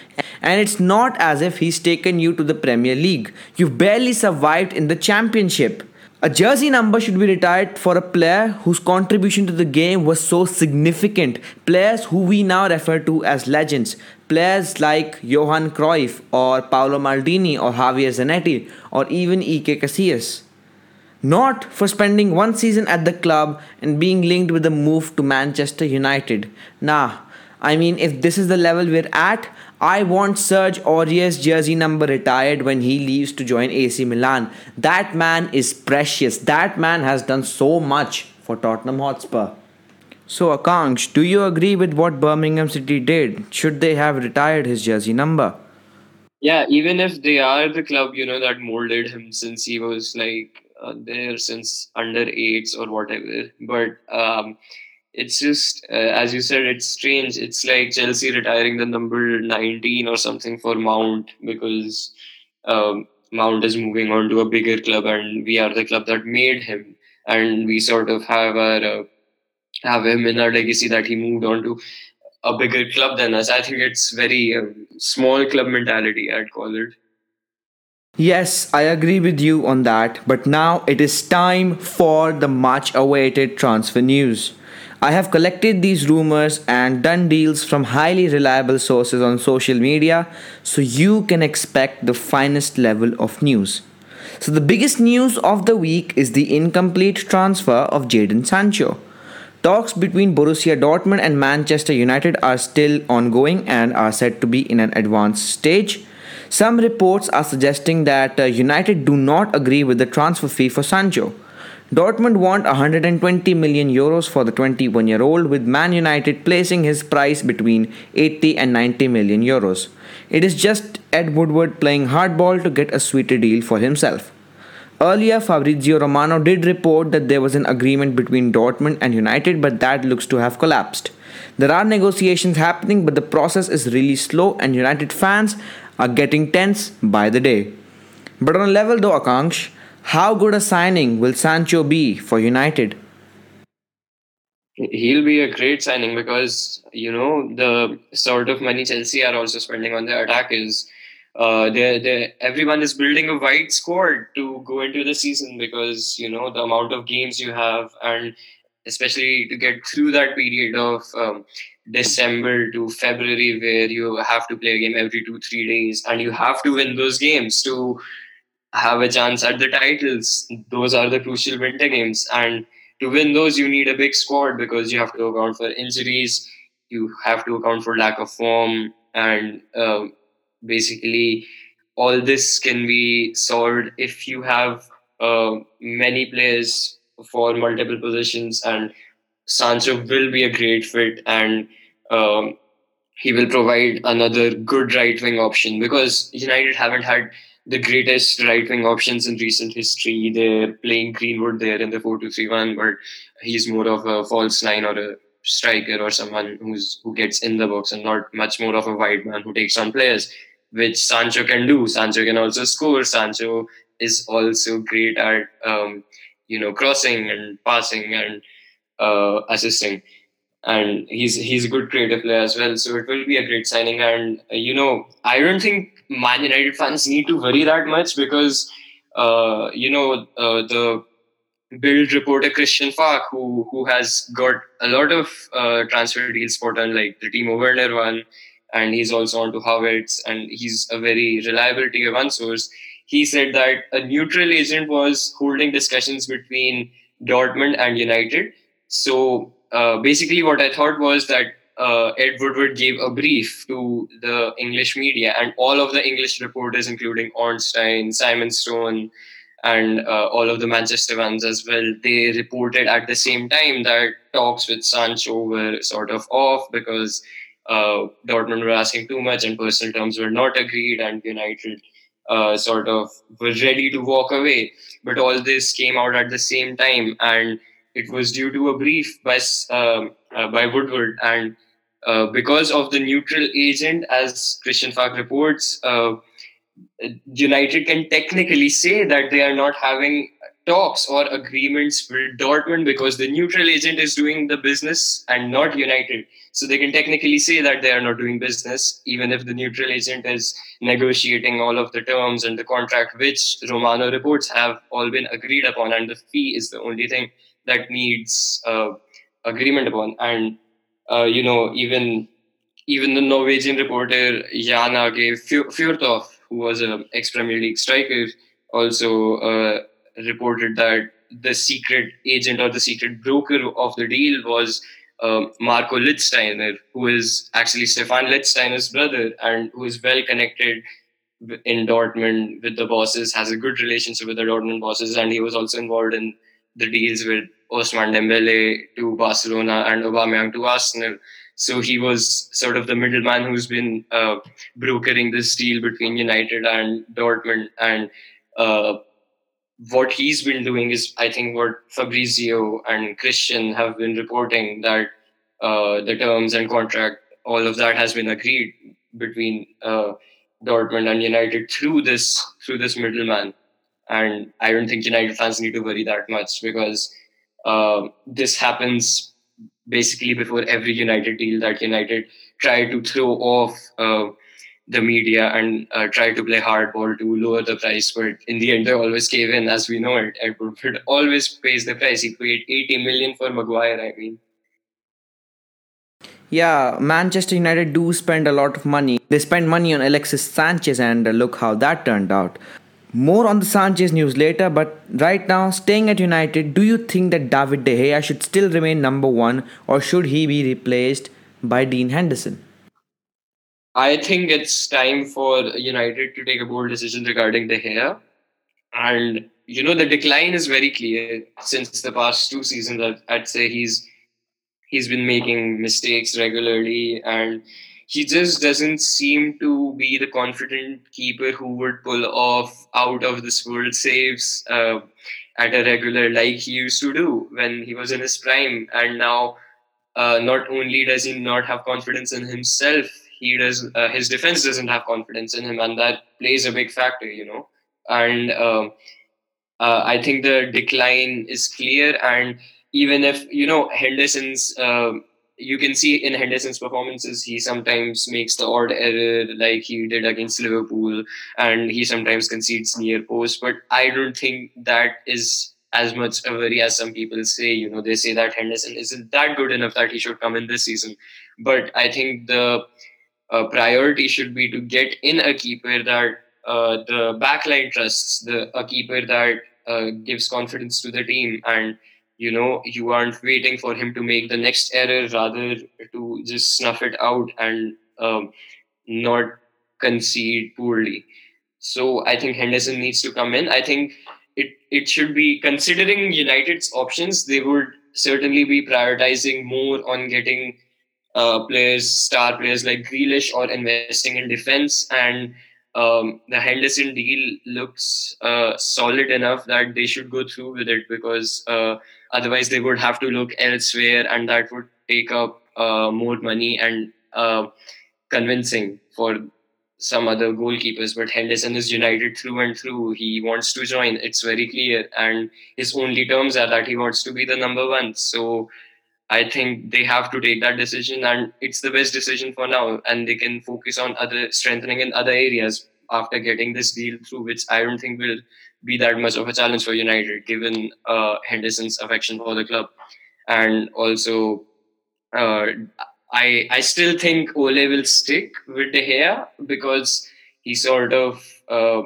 and it's not as if he's taken you to the Premier League. You've barely survived in the Championship. A jersey number should be retired for a player whose contribution to the game was so significant. Players who we now refer to as legends. Players like Johan Cruyff or Paolo Maldini or Javier Zanetti or even Iker Casillas. Not for spending one season at the club and being linked with a move to Manchester United. Nah, I mean, if this is the level we're at, I want Serge Aurier's jersey number retired when he leaves to join AC Milan. That man is precious. That man has done so much for Tottenham Hotspur. So, Akanksh, do you agree with what Birmingham City did? Should they have retired his jersey number? Yeah, even if they are the club, you know, that molded him since he was like uh, there since under eights or whatever. But um, it's just, uh, as you said, it's strange. It's like Chelsea retiring the number 19 or something for Mount because um, Mount is moving on to a bigger club and we are the club that made him. And we sort of have our uh, have him in our legacy that he moved on to a bigger club than us. I think it's very um, small club mentality, I'd call it. Yes, I agree with you on that, but now it is time for the much awaited transfer news. I have collected these rumors and done deals from highly reliable sources on social media so you can expect the finest level of news. So, the biggest news of the week is the incomplete transfer of Jadon Sancho. Talks between Borussia Dortmund and Manchester United are still ongoing and are said to be in an advanced stage. Some reports are suggesting that uh, United do not agree with the transfer fee for Sancho. Dortmund want 120 million euros for the 21 year old, with Man United placing his price between 80 and 90 million euros. It is just Ed Woodward playing hardball to get a sweeter deal for himself. Earlier, Fabrizio Romano did report that there was an agreement between Dortmund and United, but that looks to have collapsed. There are negotiations happening, but the process is really slow, and United fans are getting tense by the day. But on a level though, Akanksh, how good a signing will Sancho be for United? He'll be a great signing because you know the sort of money Chelsea are also spending on their attack is uh, they they everyone is building a wide squad to go into the season because you know the amount of games you have and especially to get through that period of um, December to February where you have to play a game every two three days and you have to win those games to have a chance at the titles. Those are the crucial winter games. And to win those, you need a big squad because you have to account for injuries, you have to account for lack of form, and uh, basically, all this can be solved if you have uh, many players for multiple positions. And Sancho will be a great fit, and um, he will provide another good right wing option because United haven't had the greatest right wing options in recent history. They're playing Greenwood there in the 4 2 3 1, but he's more of a false nine or a striker or someone who's who gets in the box and not much more of a wide man who takes on players, which Sancho can do. Sancho can also score. Sancho is also great at um, you know crossing and passing and uh, assisting and he's he's a good creative player as well. So it will be a great signing. And uh, you know, I don't think Man United fans need to worry that much because uh, you know uh, the Bild reporter Christian Falk, who who has got a lot of uh, transfer deals spot on, like the Timo Werner one, and he's also on to Havertz, and he's a very reliable tier one source. He said that a neutral agent was holding discussions between Dortmund and United. So uh, basically what I thought was that uh, Ed Woodward gave a brief to the English media, and all of the English reporters, including Ornstein, Simon Stone, and uh, all of the Manchester ones as well, they reported at the same time that talks with Sancho were sort of off because uh, Dortmund were asking too much and personal terms were not agreed, and United uh, sort of were ready to walk away. But all this came out at the same time, and it was due to a brief by um, uh, by Woodward, and uh, because of the neutral agent, as Christian Falk reports, uh, United can technically say that they are not having talks or agreements with Dortmund because the neutral agent is doing the business and not United. So they can technically say that they are not doing business, even if the neutral agent is negotiating all of the terms and the contract, which Romano reports have all been agreed upon, and the fee is the only thing that needs uh, agreement upon. And uh, you know, even even the Norwegian reporter Jan Åge Fjørtoft, who was an ex-Premier League striker, also uh, reported that the secret agent or the secret broker of the deal was um, Marco Litzsteiner, who is actually Stefan Litzsteiner's brother and who is well connected in Dortmund with the bosses, has a good relationship with the Dortmund bosses, and he was also involved in the deals with Ousmane Dembele to Barcelona and Aubameyang to Arsenal. So he was sort of the middleman who's been uh, brokering this deal between United and Dortmund. And uh, what he's been doing is, I think, what Fabrizio and Christian have been reporting that uh, the terms and contract, all of that has been agreed between uh, Dortmund and United through this through this middleman. And I don't think United fans need to worry that much because uh, this happens basically before every United deal that United try to throw off uh, the media and uh, try to play hardball to lower the price. But in the end, they always cave in, as we know it. Edward <laughs> always pays the price. He paid 80 million for Maguire, I mean. Yeah, Manchester United do spend a lot of money. They spend money on Alexis Sanchez, and look how that turned out. More on the Sanchez news later, but right now, staying at United, do you think that David De Gea should still remain number one or should he be replaced by Dean Henderson? I think it's time for United to take a bold decision regarding De Gea. And, you know, the decline is very clear since the past two seasons. I'd say he's he's been making mistakes regularly and he just doesn't seem to be the confident keeper who would pull off out of this world saves uh, at a regular like he used to do when he was in his prime. And now uh, not only does he not have confidence in himself he does uh, his defense doesn't have confidence in him and that plays a big factor you know. And um, uh, i think the decline is clear and even if you know henderson's um, you can see in Henderson's performances, he sometimes makes the odd error like he did against Liverpool, and he sometimes concedes near post. But I don't think that is as much a worry as some people say. You know, they say that Henderson isn't that good enough that he should come in this season. But I think the uh, priority should be to get in a keeper that uh, the backline trusts, the a keeper that uh, gives confidence to the team and you know you aren't waiting for him to make the next error rather to just snuff it out and um, not concede poorly. So i think henderson needs to come in. I think it it should be considering united's options they would certainly be prioritizing more on getting uh, players star players like Grealish or investing in defense and um, the Henderson deal looks uh, solid enough that they should go through with it because uh, otherwise they would have to look elsewhere and that would take up uh, more money and uh, convincing for some other goalkeepers. But Henderson is united through and through. He wants to join. It's very clear. And his only terms are that he wants to be the number one. So I think they have to take that decision, and it's the best decision for now. And they can focus on other strengthening in other areas after getting this deal through, which I don't think will be that much of a challenge for United, given uh, Henderson's affection for the club, and also uh, I I still think Ole will stick with De Gea because he sort of uh,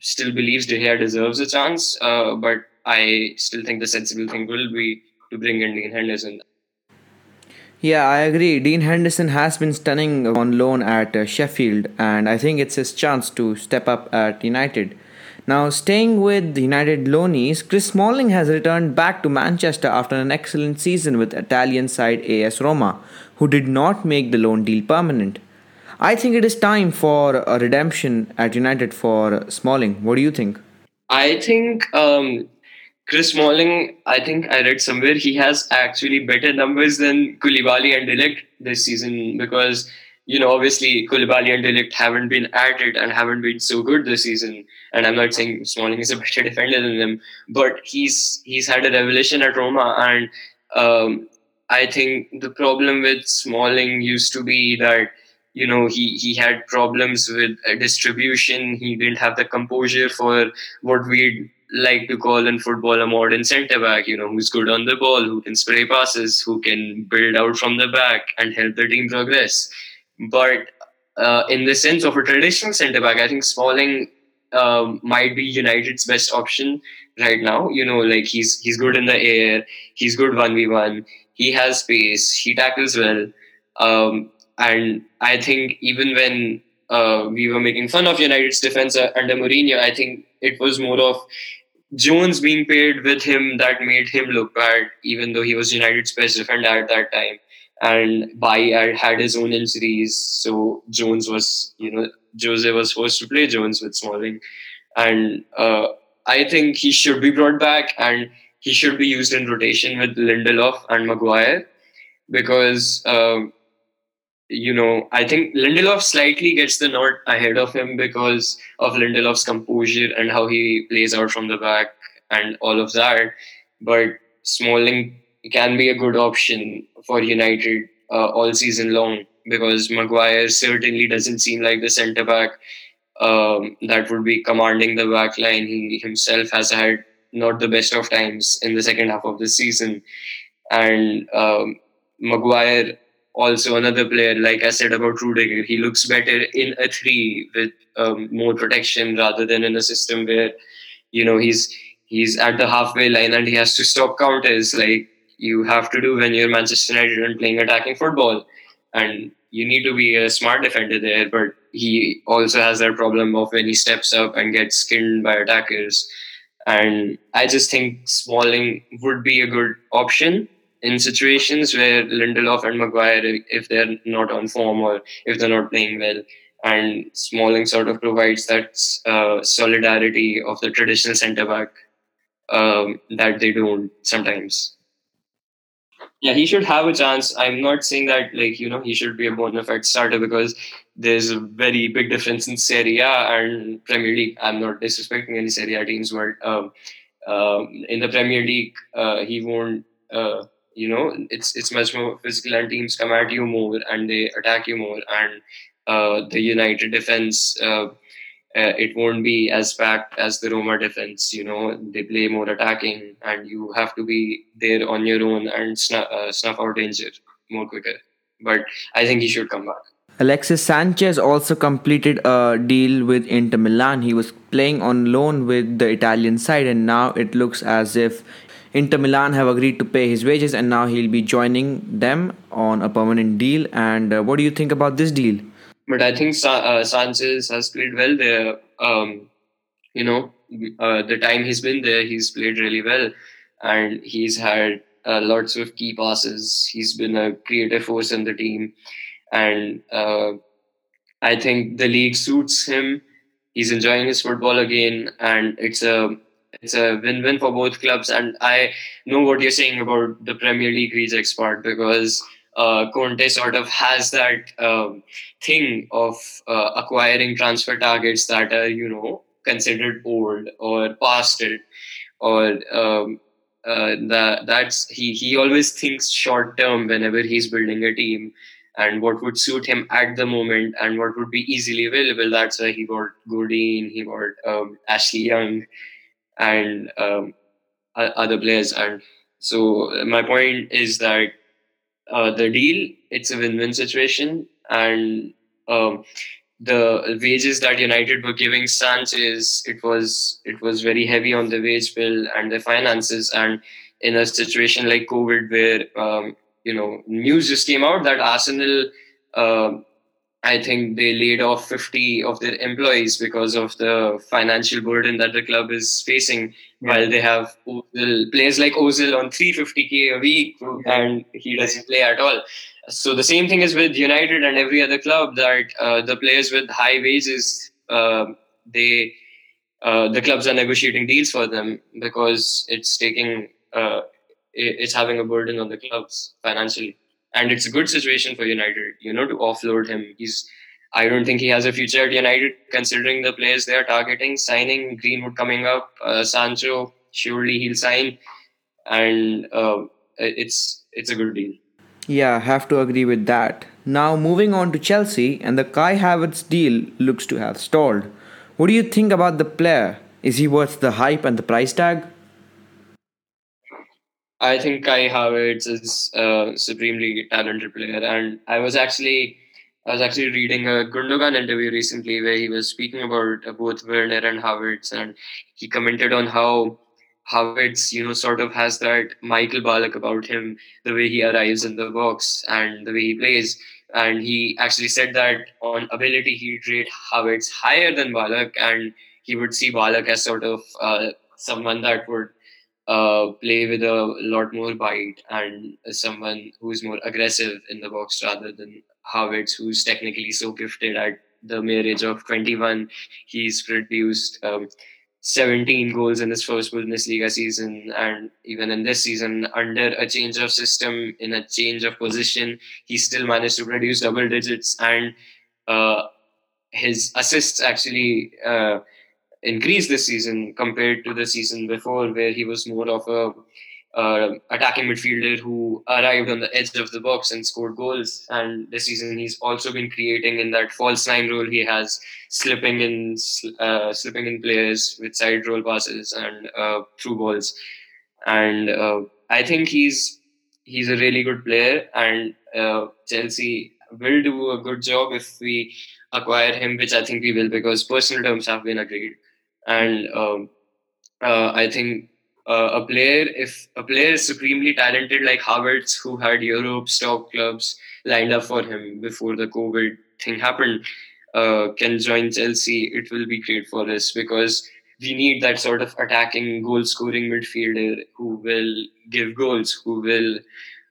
still believes De Gea deserves a chance, uh, but I still think the sensible thing will be to bring in Dean Henderson. Yeah, I agree. Dean Henderson has been stunning on loan at uh, Sheffield, and I think it's his chance to step up at United. Now, staying with the United loanees, Chris Smalling has returned back to Manchester after an excellent season with Italian side AS Roma, who did not make the loan deal permanent. I think it is time for a redemption at United for Smalling. What do you think? I think um, Chris Smalling, I think I read somewhere he has actually better numbers than Koulibaly and de Ligt this season because you know obviously Koulibaly and de Ligt haven't been at it and haven't been so good this season. And I'm not saying Smalling is a <laughs> better defender than them, but he's he's had a revelation at Roma, and um, I think the problem with Smalling used to be that you know he he had problems with distribution. He didn't have the composure for what we like to call in football a modern centre back, you know, who's good on the ball, who can spray passes, who can build out from the back and help the team progress. But uh, in the sense of a traditional centre back, I think Smalling um, might be United's best option right now. You know, like he's he's good in the air, he's good one v one, he has pace, he tackles well, um, and I think even when uh, we were making fun of United's defense uh, under Mourinho, I think it was more of Jones being paired with him that made him look bad, even though he was United's best defender at that time. And Bailly had, his own injuries, so Jones was, you know, Jose was forced to play Jones with Smalling. And uh, I think he should be brought back and he should be used in rotation with Lindelof and Maguire because um, you know, I think Lindelof slightly gets the nod ahead of him because of Lindelof's composure and how he plays out from the back and all of that. But Smalling can be a good option for United uh, all season long because Maguire certainly doesn't seem like the centre back um, that would be commanding the back line. He himself has had not the best of times in the second half of the season. And um, Maguire also another player, like I said about Rudiger, he looks better in a three with um, more protection rather than in a system where, you know, he's he's at the halfway line and he has to stop counters like you have to do when you're Manchester United and playing attacking football. And you need to be a smart defender there, but he also has that problem of when he steps up and gets skinned by attackers. And I just think Smalling would be a good option in situations where Lindelof and Maguire, if they're not on form or if they're not playing well, and Smalling sort of provides that uh, solidarity of the traditional centre back um, that they don't sometimes. Yeah, he should have a chance. I'm not saying that like you know he should be a bona fide starter because there's a very big difference in Serie A and Premier League. I'm not disrespecting any Serie A teams, but um, um, in the Premier League, uh, he won't. Uh, you know it's it's much more physical and teams come at you more and they attack you more and uh, the united defense uh, uh, it won't be as packed as the roma defense you know they play more attacking and you have to be there on your own and snuff, uh, snuff out danger more quicker but i think he should come back Alexis Sanchez also completed a deal with Inter Milan. He was playing on loan with the Italian side, and now it looks as if Inter Milan have agreed to pay his wages and now he'll be joining them on a permanent deal. And uh, what do you think about this deal? But I think Sa- uh, Sanchez has played well there. Um, you know, uh, the time he's been there, he's played really well. And he's had uh, lots of key passes. He's been a creative force in the team. And uh, I think the league suits him. He's enjoying his football again. And it's a it's a win-win for both clubs. And I know what you're saying about the Premier League rejects part because uh, Conte sort of has that um, thing of uh, acquiring transfer targets that are, you know, considered old or past it, or um, uh, that that's he he always thinks short term whenever he's building a team and what would suit him at the moment and what would be easily available. That's why he got Godin, he got um, Ashley Young, and um, other players. And so my point is that uh, the deal it's a win-win situation, and um, the wages that United were giving Sanchez it was it was very heavy on the wage bill and the finances. And in a situation like COVID, where um, you know news just came out that Arsenal. Uh, I think they laid off 50 of their employees because of the financial burden that the club is facing. Yeah. While they have Ozil, players like Ozil on 350k a week, and he doesn't play at all. So the same thing is with United and every other club that uh, the players with high wages, uh, they uh, the clubs are negotiating deals for them because it's taking uh, it's having a burden on the clubs financially and it's a good situation for United, you know, to offload him. He's, I don't think he has a future at United, considering the players they are targeting. Signing Greenwood coming up, uh, Sancho, surely he'll sign, and uh, it's it's a good deal. Yeah, have to agree with that. Now moving on to Chelsea, and the Kai Havertz deal looks to have stalled. What do you think about the player? Is he worth the hype and the price tag? I think Kai Havertz is a supremely talented player, and I was actually I was actually reading a Gundogan interview recently where he was speaking about both Werner and Havertz, and he commented on how Havertz, you know, sort of has that Michael Ballack about him, the way he arrives in the box and the way he plays. And he actually said that on ability, he'd rate Havertz higher than Ballack, and he would see Ballack as sort of uh, someone that would uh, play with a lot more bite and someone who's more aggressive in the box rather than Havertz, who's technically so gifted at the mere age of 21. He's produced um, 17 goals in his first Bundesliga season, and even in this season, under a change of system, in a change of position, he still managed to produce double digits, and uh, his assists actually uh, increased this season compared to the season before, where he was more of a uh, attacking midfielder who arrived on the edge of the box and scored goals. And this season, he's also been creating in that false nine role. He has slipping in, uh, slipping in players with side roll passes and uh, through balls. And uh, I think he's he's a really good player, and uh, Chelsea will do a good job if we acquire him, which I think we will because personal terms have been agreed. And um, uh, I think uh, a player, if a player is supremely talented like Havertz, who had Europe's top clubs lined up for him before the COVID thing happened, uh, can join Chelsea, it will be great for us because we need that sort of attacking, goal scoring midfielder who will give goals, who will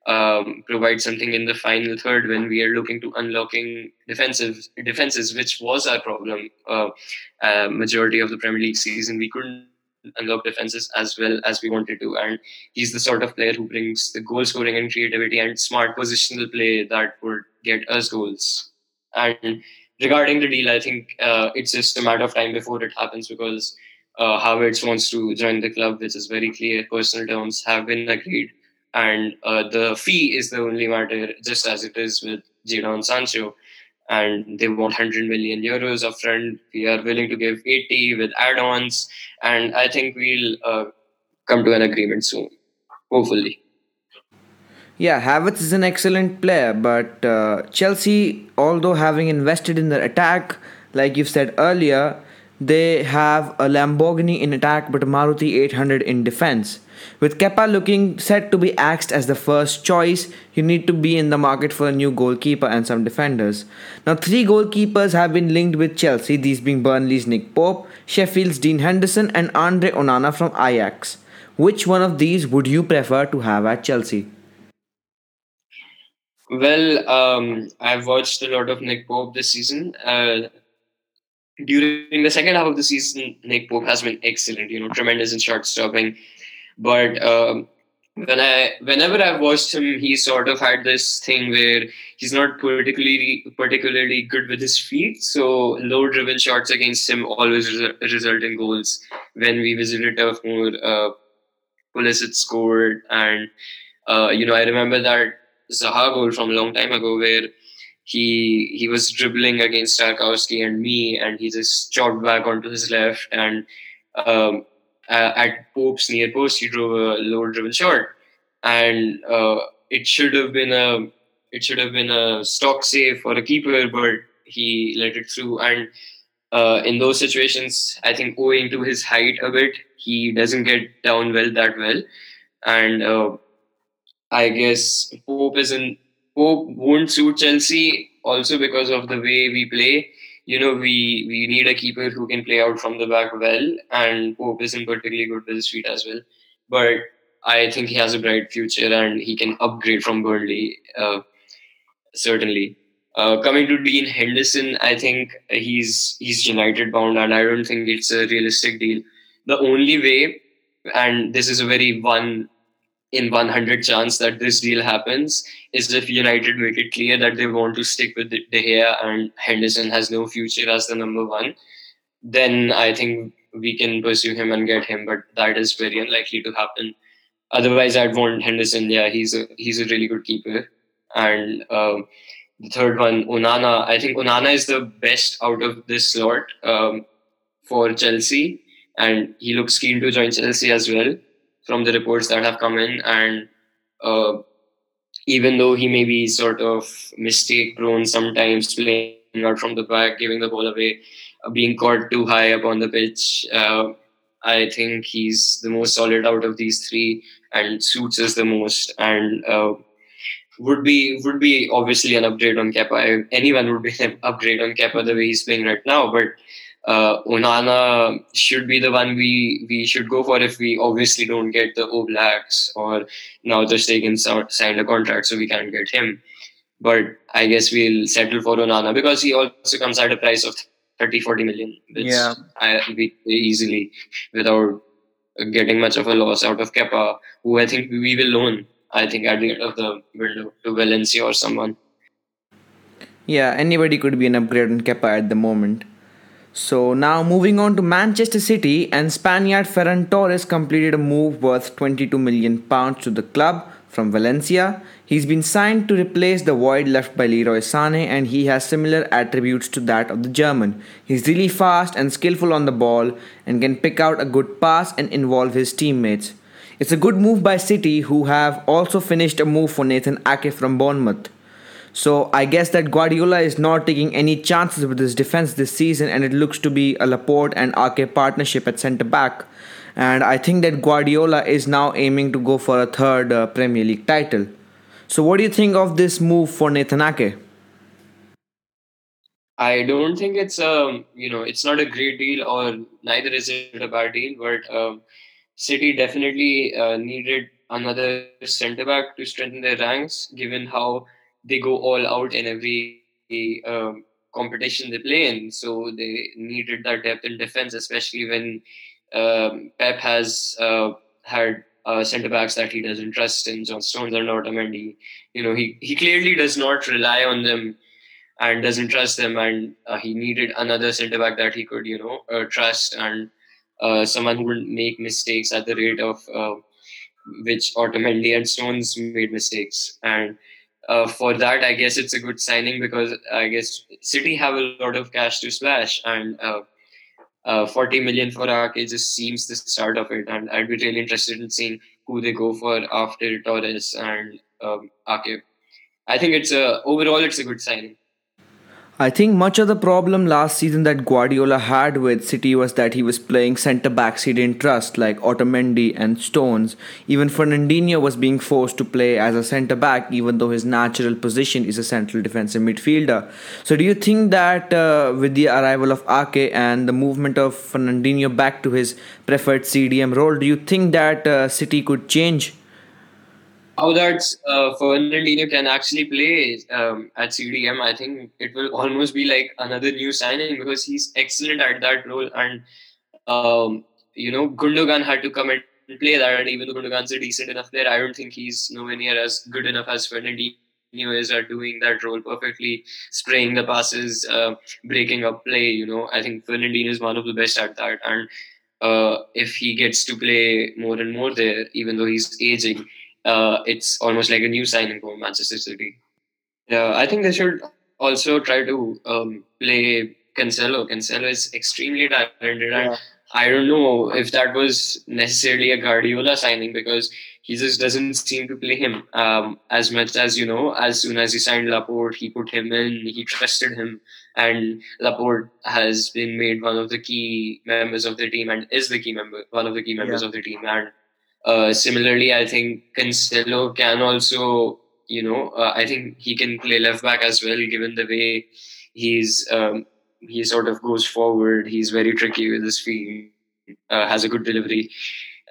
um, provide something in the final third when we are looking to unlocking defensive defenses, which was our problem. Uh, uh, majority of the Premier League season, we couldn't unlock defenses as well as we wanted to. And he's the sort of player who brings the goal scoring and creativity and smart positional play that would get us goals. And regarding the deal, I think uh, it's just a matter of time before it happens because uh, Havertz wants to join the club, which is very clear. Personal terms have been agreed. And uh, the fee is the only matter, just as it is with Jadon Sancho and they want 100 million euros upfront. We are willing to give 80 with add-ons, and I think we'll uh, come to an agreement soon, hopefully. Yeah, Havertz is an excellent player, but uh, Chelsea, although having invested in their attack, like you've said earlier, they have a Lamborghini in attack but a Maruti 800 in defense. With Kepa looking set to be axed as the first choice, you need to be in the market for a new goalkeeper and some defenders. Now, three goalkeepers have been linked with Chelsea, these being Burnley's Nick Pope, Sheffield's Dean Henderson, and Andre Onana from Ajax. Which one of these would you prefer to have at Chelsea? Well, um, I've watched a lot of Nick Pope this season. Uh, during the second half of the season, Nick Pope has been excellent. You know, tremendous in shot stopping. But um, when I, whenever I've watched him, he sort of had this thing where he's not particularly particularly good with his feet. So low driven shots against him always result in goals. When we visited Turf Moor, uh, Pulisic scored, and uh, you know I remember that Zaha goal from a long time ago where he he was dribbling against Tarkowski and me, and he just chopped back onto his left, and um, uh, at Pope's near post, he drove a low driven shot, and uh, it should have been a it should have been a stock save for a keeper, but he let it through. And uh, in those situations, I think owing to his height a bit, he doesn't get down well that well, and uh, I guess Pope isn't Pope won't suit Chelsea also because of the way we play. You know, we, we need a keeper who can play out from the back well, and Pope isn't particularly good with his feet as well. But I think he has a bright future and he can upgrade from Burnley, uh, certainly. Uh, coming to Dean Henderson, I think he's he's United bound, and I don't think it's a realistic deal. The only way, and this is a very one in 100 chance that this deal happens is if United make it clear that they want to stick with De Gea and Henderson has no future as the number one, then I think we can pursue him and get him. But that is very unlikely to happen. Otherwise, I'd want Henderson. Yeah, he's a he's a really good keeper. And um, the third one, Onana. I think Onana is the best out of this slot um, for Chelsea, and he looks keen to join Chelsea as well from the reports that have come in. And uh, even though he may be sort of mistake prone sometimes, playing out from the back, giving the ball away, uh, being caught too high up on the pitch, uh, I think he's the most solid out of these three and suits us the most. And uh, would be would be obviously an upgrade on Kepa. Anyone would be <laughs> an upgrade on Kepa the way he's playing right now, but uh, Onana should be the one we we should go for if we obviously don't get the Oblaks or now ter Stegen signed a contract, so we can't get him. But I guess we'll settle for Onana because he also comes at a price of 30, 40 million, which Yeah. I we easily without getting much of a loss out of Kepa, who I think we will loan. I think at the end of the window to Valencia or someone. Yeah, anybody could be an upgrade on Kepa at the moment. So now moving on to Manchester City and Spaniard Ferran Torres completed a move worth 22 million pounds to the club from Valencia. He's been signed to replace the void left by Leroy Sané and he has similar attributes to that of the German. He's really fast and skillful on the ball and can pick out a good pass and involve his teammates. It's a good move by City who have also finished a move for Nathan Ake from Bournemouth. So I guess that Guardiola is not taking any chances with his defense this season, and it looks to be a Laporte and Ake partnership at centre back. And I think that Guardiola is now aiming to go for a third uh, Premier League title. So what do you think of this move for Nathan Ake? I don't think it's um you know it's not a great deal or neither is it a bad deal, but um, City definitely uh, needed another centre back to strengthen their ranks, given how they go all out in every um, competition they play in. So they needed that depth in defense, especially when um, Pep has uh, had uh, centre backs that he doesn't trust in John Stones or Otamendi. You know, he he clearly does not rely on them and doesn't trust them, and uh, he needed another centre back that he could, you know, uh, trust and uh, someone who wouldn't make mistakes at the rate of uh, which Otamendi and Stones made mistakes. And uh, for that, I guess it's a good signing because I guess City have a lot of cash to splash, and uh, uh, 40 million for Ake just seems the start of it. And I'd be really interested in seeing who they go for after Torres and um, Ake. I think it's a overall it's a good signing. I think much of the problem last season that Guardiola had with City was that he was playing centre backs he didn't trust, like Otamendi and Stones. Even Fernandinho was being forced to play as a centre back, even though his natural position is a central defensive midfielder. So, do you think that uh, with the arrival of Ake and the movement of Fernandinho back to his preferred CDM role, do you think that uh, City could change? How that uh, Fernandinho can actually play um, at CDM, I think it will almost be like another new signing because he's excellent at that role. And, um, you know, Gundogan had to come and play that. And even though Gundogan's a decent enough player, I don't think he's nowhere near as good enough as Fernandinho is at doing that role perfectly, spraying the passes, uh, breaking up play. You know, I think Fernandinho is one of the best at that. And uh, if he gets to play more and more there, even though he's aging, uh, it's almost like a new signing for Manchester City. Yeah, I think they should also try to um, play Cancelo. Cancelo is extremely talented, and I don't know if that was necessarily a Guardiola signing because he just doesn't seem to play him um, as much as you know. As soon as he signed Laporte, he put him in. He trusted him, and Laporte has been made one of the key members of the team and is the key member, one of the key members Yeah. of the team, and uh, similarly, I think Cancelo can also, you know, uh, I think he can play left back as well, given the way he's um, he sort of goes forward. He's very tricky with his feet, uh, has a good delivery,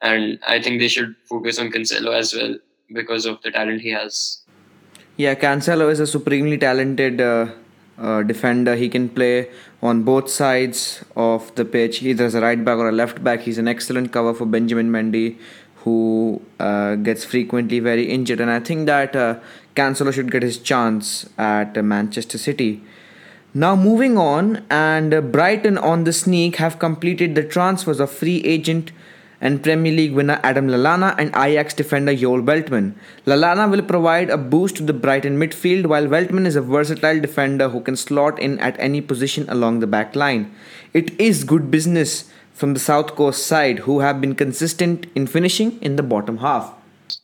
and I think they should focus on Cancelo as well because of the talent he has. Yeah, Cancelo is a supremely talented uh, uh, defender. He can play on both sides of the pitch, either as a right back or a left back. He's an excellent cover for Benjamin Mendy, who uh, gets frequently very injured. And I think that uh, Cancelo should get his chance at uh, Manchester City. Now moving on, and Brighton on the sneak have completed the transfers of free agent and Premier League winner Adam Lallana and Ajax defender Joel Veltman. Lallana will provide a boost to the Brighton midfield, while Veltman is a versatile defender who can slot in at any position along the back line. It is good business from the South Coast side, who have been consistent in finishing in the bottom half.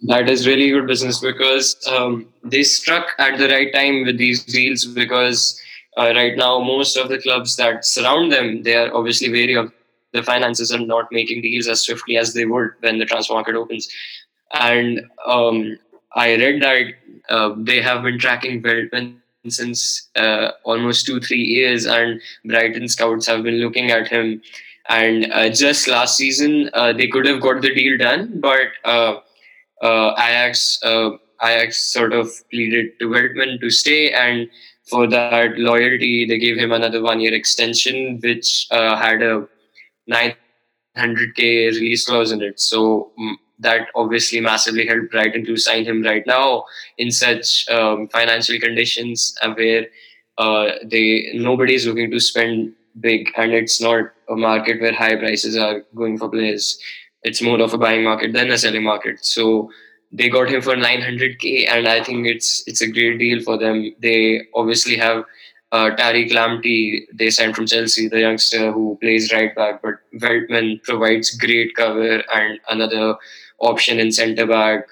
That is really good business because um, they struck at the right time with these deals because uh, right now most of the clubs that surround them they are obviously wary of the finances and not making deals as swiftly as they would when the transfer market opens. And um, I read that uh, they have been tracking Veltman since uh, almost two, three years, and Brighton scouts have been looking at him. And uh, just last season, uh, they could have got the deal done, but uh, uh, Ajax, Ajax sort of pleaded to Veltman to stay, and for that loyalty, they gave him another one-year extension, which had a 900k release clause in it. So mm, that obviously massively helped Brighton to sign him right now in such um, financial conditions where uh, they nobody is looking to spend big, and it's not a market where high prices are going for players. It's more of a buying market than a selling market. So they got him for 900k, and I think it's it's a great deal for them. They obviously have uh, Tariq Lamptey, they signed from Chelsea, the youngster who plays right back, but Veltman provides great cover and another option in centre back.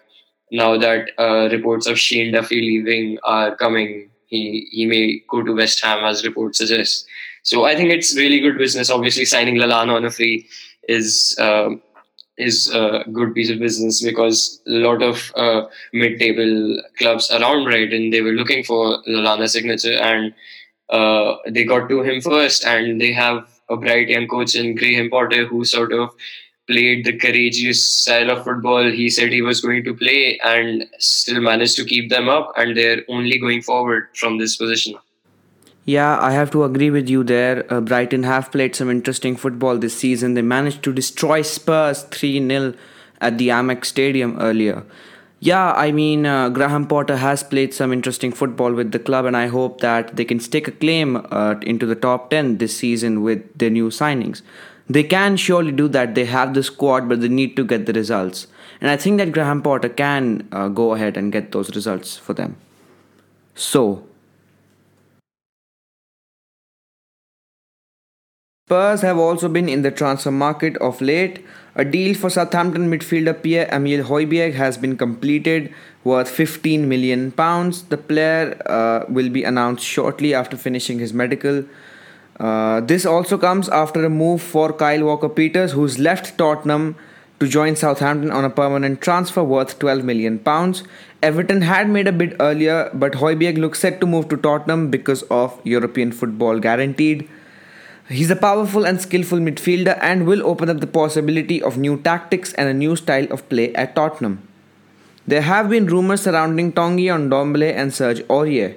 Now that uh, reports of Shane Duffy leaving are coming, he he may go to West Ham as reports suggest. So I think it's really good business. Obviously, signing Lallana on a free is uh, is a good piece of business because a lot of uh, mid-table clubs around Brighton they were looking for Lallana signature and uh, they got to him first, and they have a bright young coach in Graham Potter who sort of played the courageous style of football he said he was going to play and still managed to keep them up and they're only going forward from this position yeah i have to agree with you there uh, brighton have played some interesting football this season they managed to destroy spurs 3-0 at the amex stadium earlier yeah, I mean, uh, Graham Potter has played some interesting football with the club, and I hope that they can stake a claim uh, into the top 10 this season with their new signings. They can surely do that. They have the squad, but they need to get the results. And I think that Graham Potter can uh, go ahead and get those results for them. So, Spurs have also been in the transfer market of late. A deal for Southampton midfielder Pierre-Emile Højbjerg has been completed worth 15 million pounds. The player uh, will be announced shortly after finishing his medical. Uh, this also comes after a move for Kyle Walker Peters, who's left Tottenham to join Southampton on a permanent transfer worth 12 million pounds. Everton had made a bid earlier, but Højbjerg looks set to move to Tottenham because of European football guaranteed. He's a powerful and skillful midfielder and will open up the possibility of new tactics and a new style of play at Tottenham. There have been rumours surrounding Tanguy Ndombele and Serge Aurier.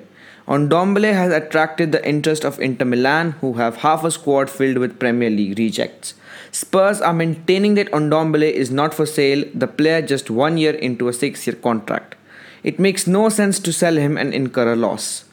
Ndombele has attracted the interest of Inter Milan, who have half a squad filled with Premier League rejects. Spurs are maintaining that Ndombele is not for sale, the player just one year into a six year contract. It makes no sense to sell him and incur a loss.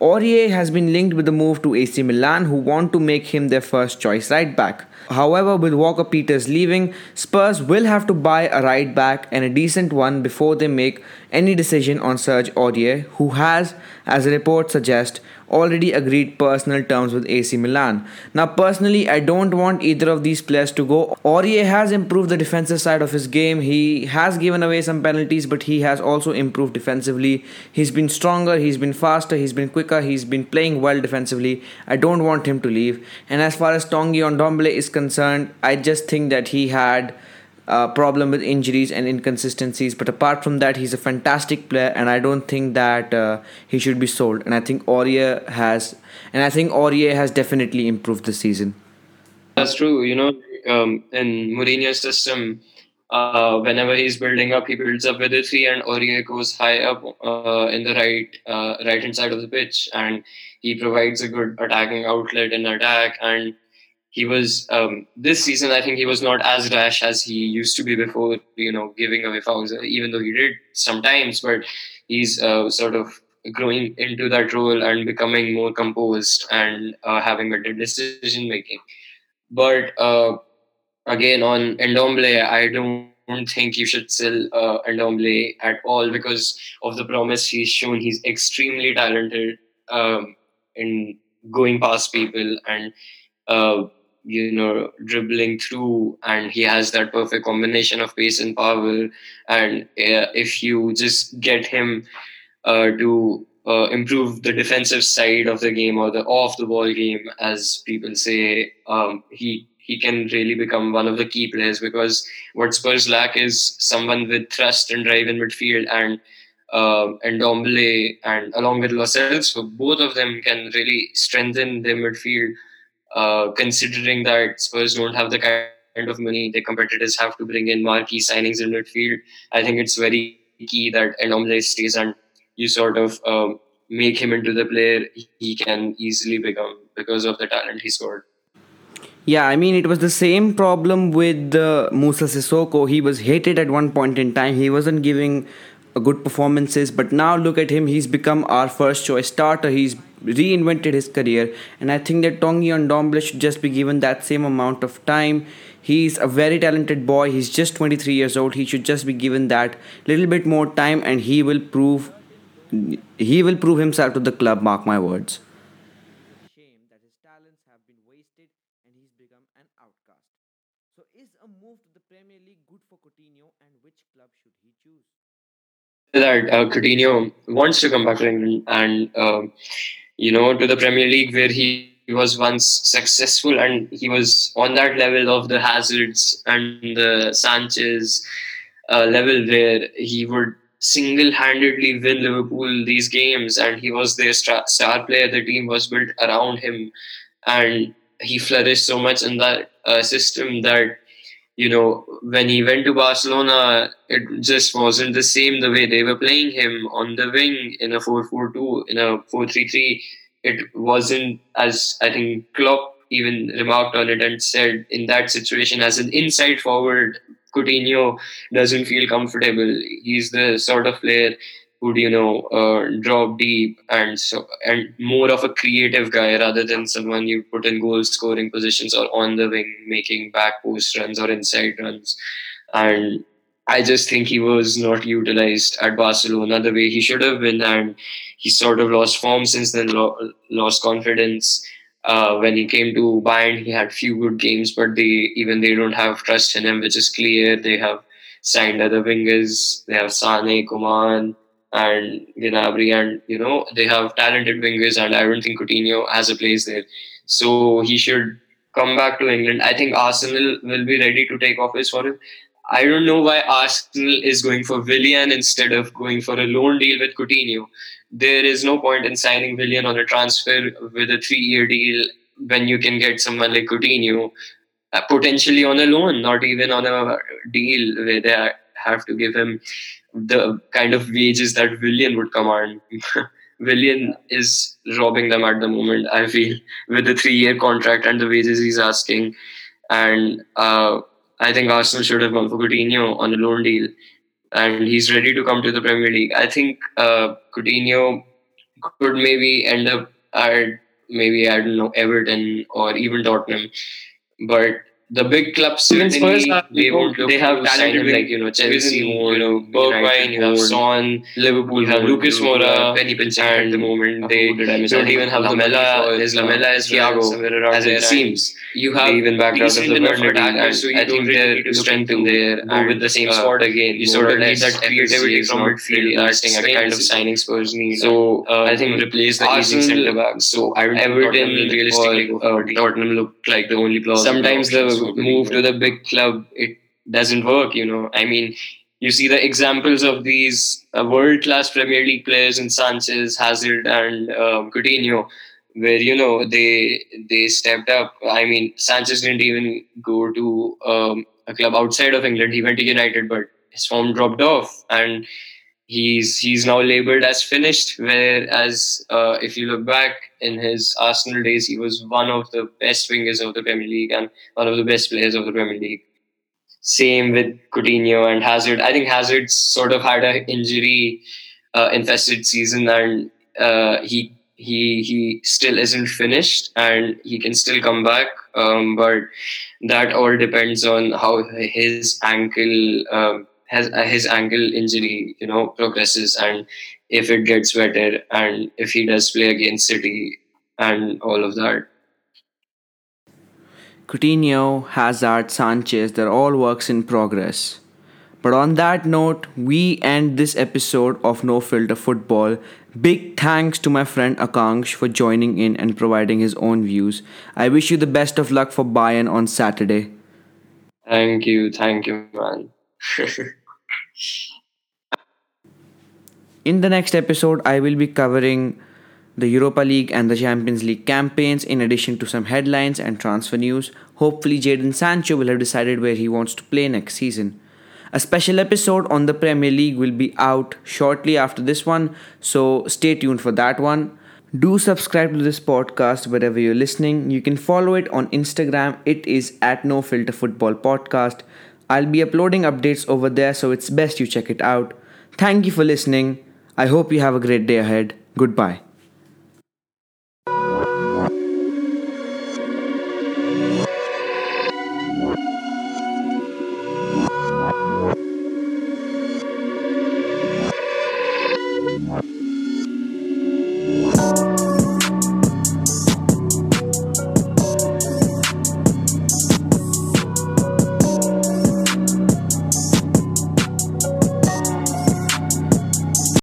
Aurier has been linked with the move to AC Milan, who want to make him their first choice right back. However, with Walker Peters leaving, Spurs will have to buy a right back and a decent one before they make any decision on Serge Aurier, who has, as a report suggests, already agreed personal terms with AC Milan. Now, personally, I don't want either of these players to go. Aurier has improved the defensive side of his game. He has given away some penalties, but he has also improved defensively. He's been stronger, he's been faster, he's been quicker, he's been playing well defensively. I don't want him to leave. And as far as Tanguy on Ndombele is concerned, I just think that he had uh, problem with injuries and inconsistencies. But apart from that, he's a fantastic player, and I don't think that uh, he should be sold. And I think Aurier has, and I think Aurier has definitely improved this season. That's true. You know, um, in Mourinho's system, uh, whenever he's building up, he builds up with a three, and Aurier goes high up uh, in the right uh, right hand side of the pitch, and he provides a good attacking outlet in attack and he was um, this season. I think he was not as rash as he used to be before. You know, giving away fouls, even though he did sometimes. But he's uh, sort of growing into that role and becoming more composed and uh, having better decision making. But uh, again, on Ndombele, I don't think you should sell uh, Ndombele at all because of the promise he's shown. He's extremely talented um, in going past people and uh, you know dribbling through and he has that perfect combination of pace and power and uh, if you just get him uh, to uh, improve the defensive side of the game or the off the ball game as people say um, he he can really become one of the key players because what Spurs lack is someone with thrust and drive in midfield and uh, and Ndombele and along with Lo Celso both of them can really strengthen their midfield. Uh, considering that Spurs don't have the kind of money the competitors have to bring in marquee signings in midfield, I think it's very key that Ndombele stays and you sort of um, make him into the player he can easily become because of the talent he scored. Yeah, I mean, it was the same problem with uh, Moussa Sissoko. He was hated at one point in time. He wasn't giving good performances, but now look at him. He's become our first choice starter. He's reinvented his career, and I think that Tanguy Ndombele should just be given that same amount of time. He's a very talented boy. He's just 23 years old. He should just be given that little bit more time, and he will prove he will prove himself to the club. Mark my words. Shame that his talents have been wasted, and he's become an outcast. So, is a move to the Premier League good for Coutinho, and which club should he choose? That uh, Coutinho wants to come back to England and um, you know to the Premier League where he was once successful and he was on that level of the Hazards and the Sanchez uh, level where he would single-handedly win Liverpool these games and he was their star, star player. The team was built around him and he flourished so much in that uh, system that you know, when he went to Barcelona, it just wasn't the same the way they were playing him on the wing in a 4 4 2, in a 4 3 3. It wasn't as I think Klopp even remarked on it and said in that situation, as an inside forward, Coutinho doesn't feel comfortable. He's the sort of player would you know uh, drop deep and so and more of a creative guy rather than someone you put in goal scoring positions or on the wing making back post runs or inside runs. And I just think he was not utilized at Barcelona the way he should have been and he sort of lost form since then lo- lost confidence. Uh, when he came to Bayern he had few good games but they even they don't have trust in him which is clear. They have signed other wingers. They have Sane Coman and Gnabry, and you know they have talented wingers, and I don't think Coutinho has a place there. So he should come back to England. I think Arsenal will be ready to take office for him. I don't know why Arsenal is going for Willian instead of going for a loan deal with Coutinho. There is no point in signing Willian on a transfer with a three-year deal when you can get someone like Coutinho uh, potentially on a loan, not even on a deal where they have to give him the kind of wages that Willian would command. <laughs> Willian is robbing them at the moment, I feel, with the three year contract and the wages he's asking. And uh, I think Arsenal should have gone for Coutinho on a loan deal. And he's ready to come to the Premier League. I think uh, Coutinho could maybe end up at maybe, I don't know, Everton or even Tottenham. But the big clubs even Spurs have they, won't they have talented like you know Chelsea, you know Bergwijn, you have Son, Liverpool, you have Lucas Moura, Penny Pinchot at the moment. They don't even have Lamela. There's Lamela as Thiago, as it seems. You have even back out of the attackers, so I think they're to strengthen there and with the same uh, squad again. You sort of need that creativity from midfield a kind of signing Spurs need. So uh, I think replace the aging centre backs. So Everton realistically Tottenham look like the only plausible. Sometimes the move to the big club, it doesn't work. You know, I mean, you see the examples of these uh, world-class Premier League players in Sanchez, Hazard, and um, Coutinho, where you know they they stepped up. I mean, Sanchez didn't even go to um, a club outside of England. He went to United, but his form dropped off, and he's he's now labelled as finished. Whereas uh, if you look back in his Arsenal days, he was one of the best wingers of the Premier League and one of the best players of the Premier League. Same with Coutinho and Hazard. I think Hazard sort of had an injury uh, infested season, and uh, he he he still isn't finished, and he can still come back. Um, but that all depends on how his ankle. Um, has uh, his ankle injury, you know, progresses and if it gets better and if he does play against City and all of that. Coutinho, Hazard, Sanchez, they're all works in progress. But on that note, we end this episode of No Filter Football. Big thanks to my friend Akanksh for joining in and providing his own views. I wish you the best of luck for Bayern on Saturday. Thank you, thank you, man. <laughs> In the next episode, I will be covering the Europa League and the Champions League campaigns, in addition to some headlines and transfer news. Hopefully, Jadon Sancho will have decided where he wants to play next season. A special episode on the Premier League will be out shortly after this one, so stay tuned for that one. Do subscribe to this podcast wherever you're listening. You can follow it on Instagram. It is at No Filter Football Podcast. I'll be uploading updates over there, so it's best you check it out. Thank you for listening. I hope you have a great day ahead. Goodbye.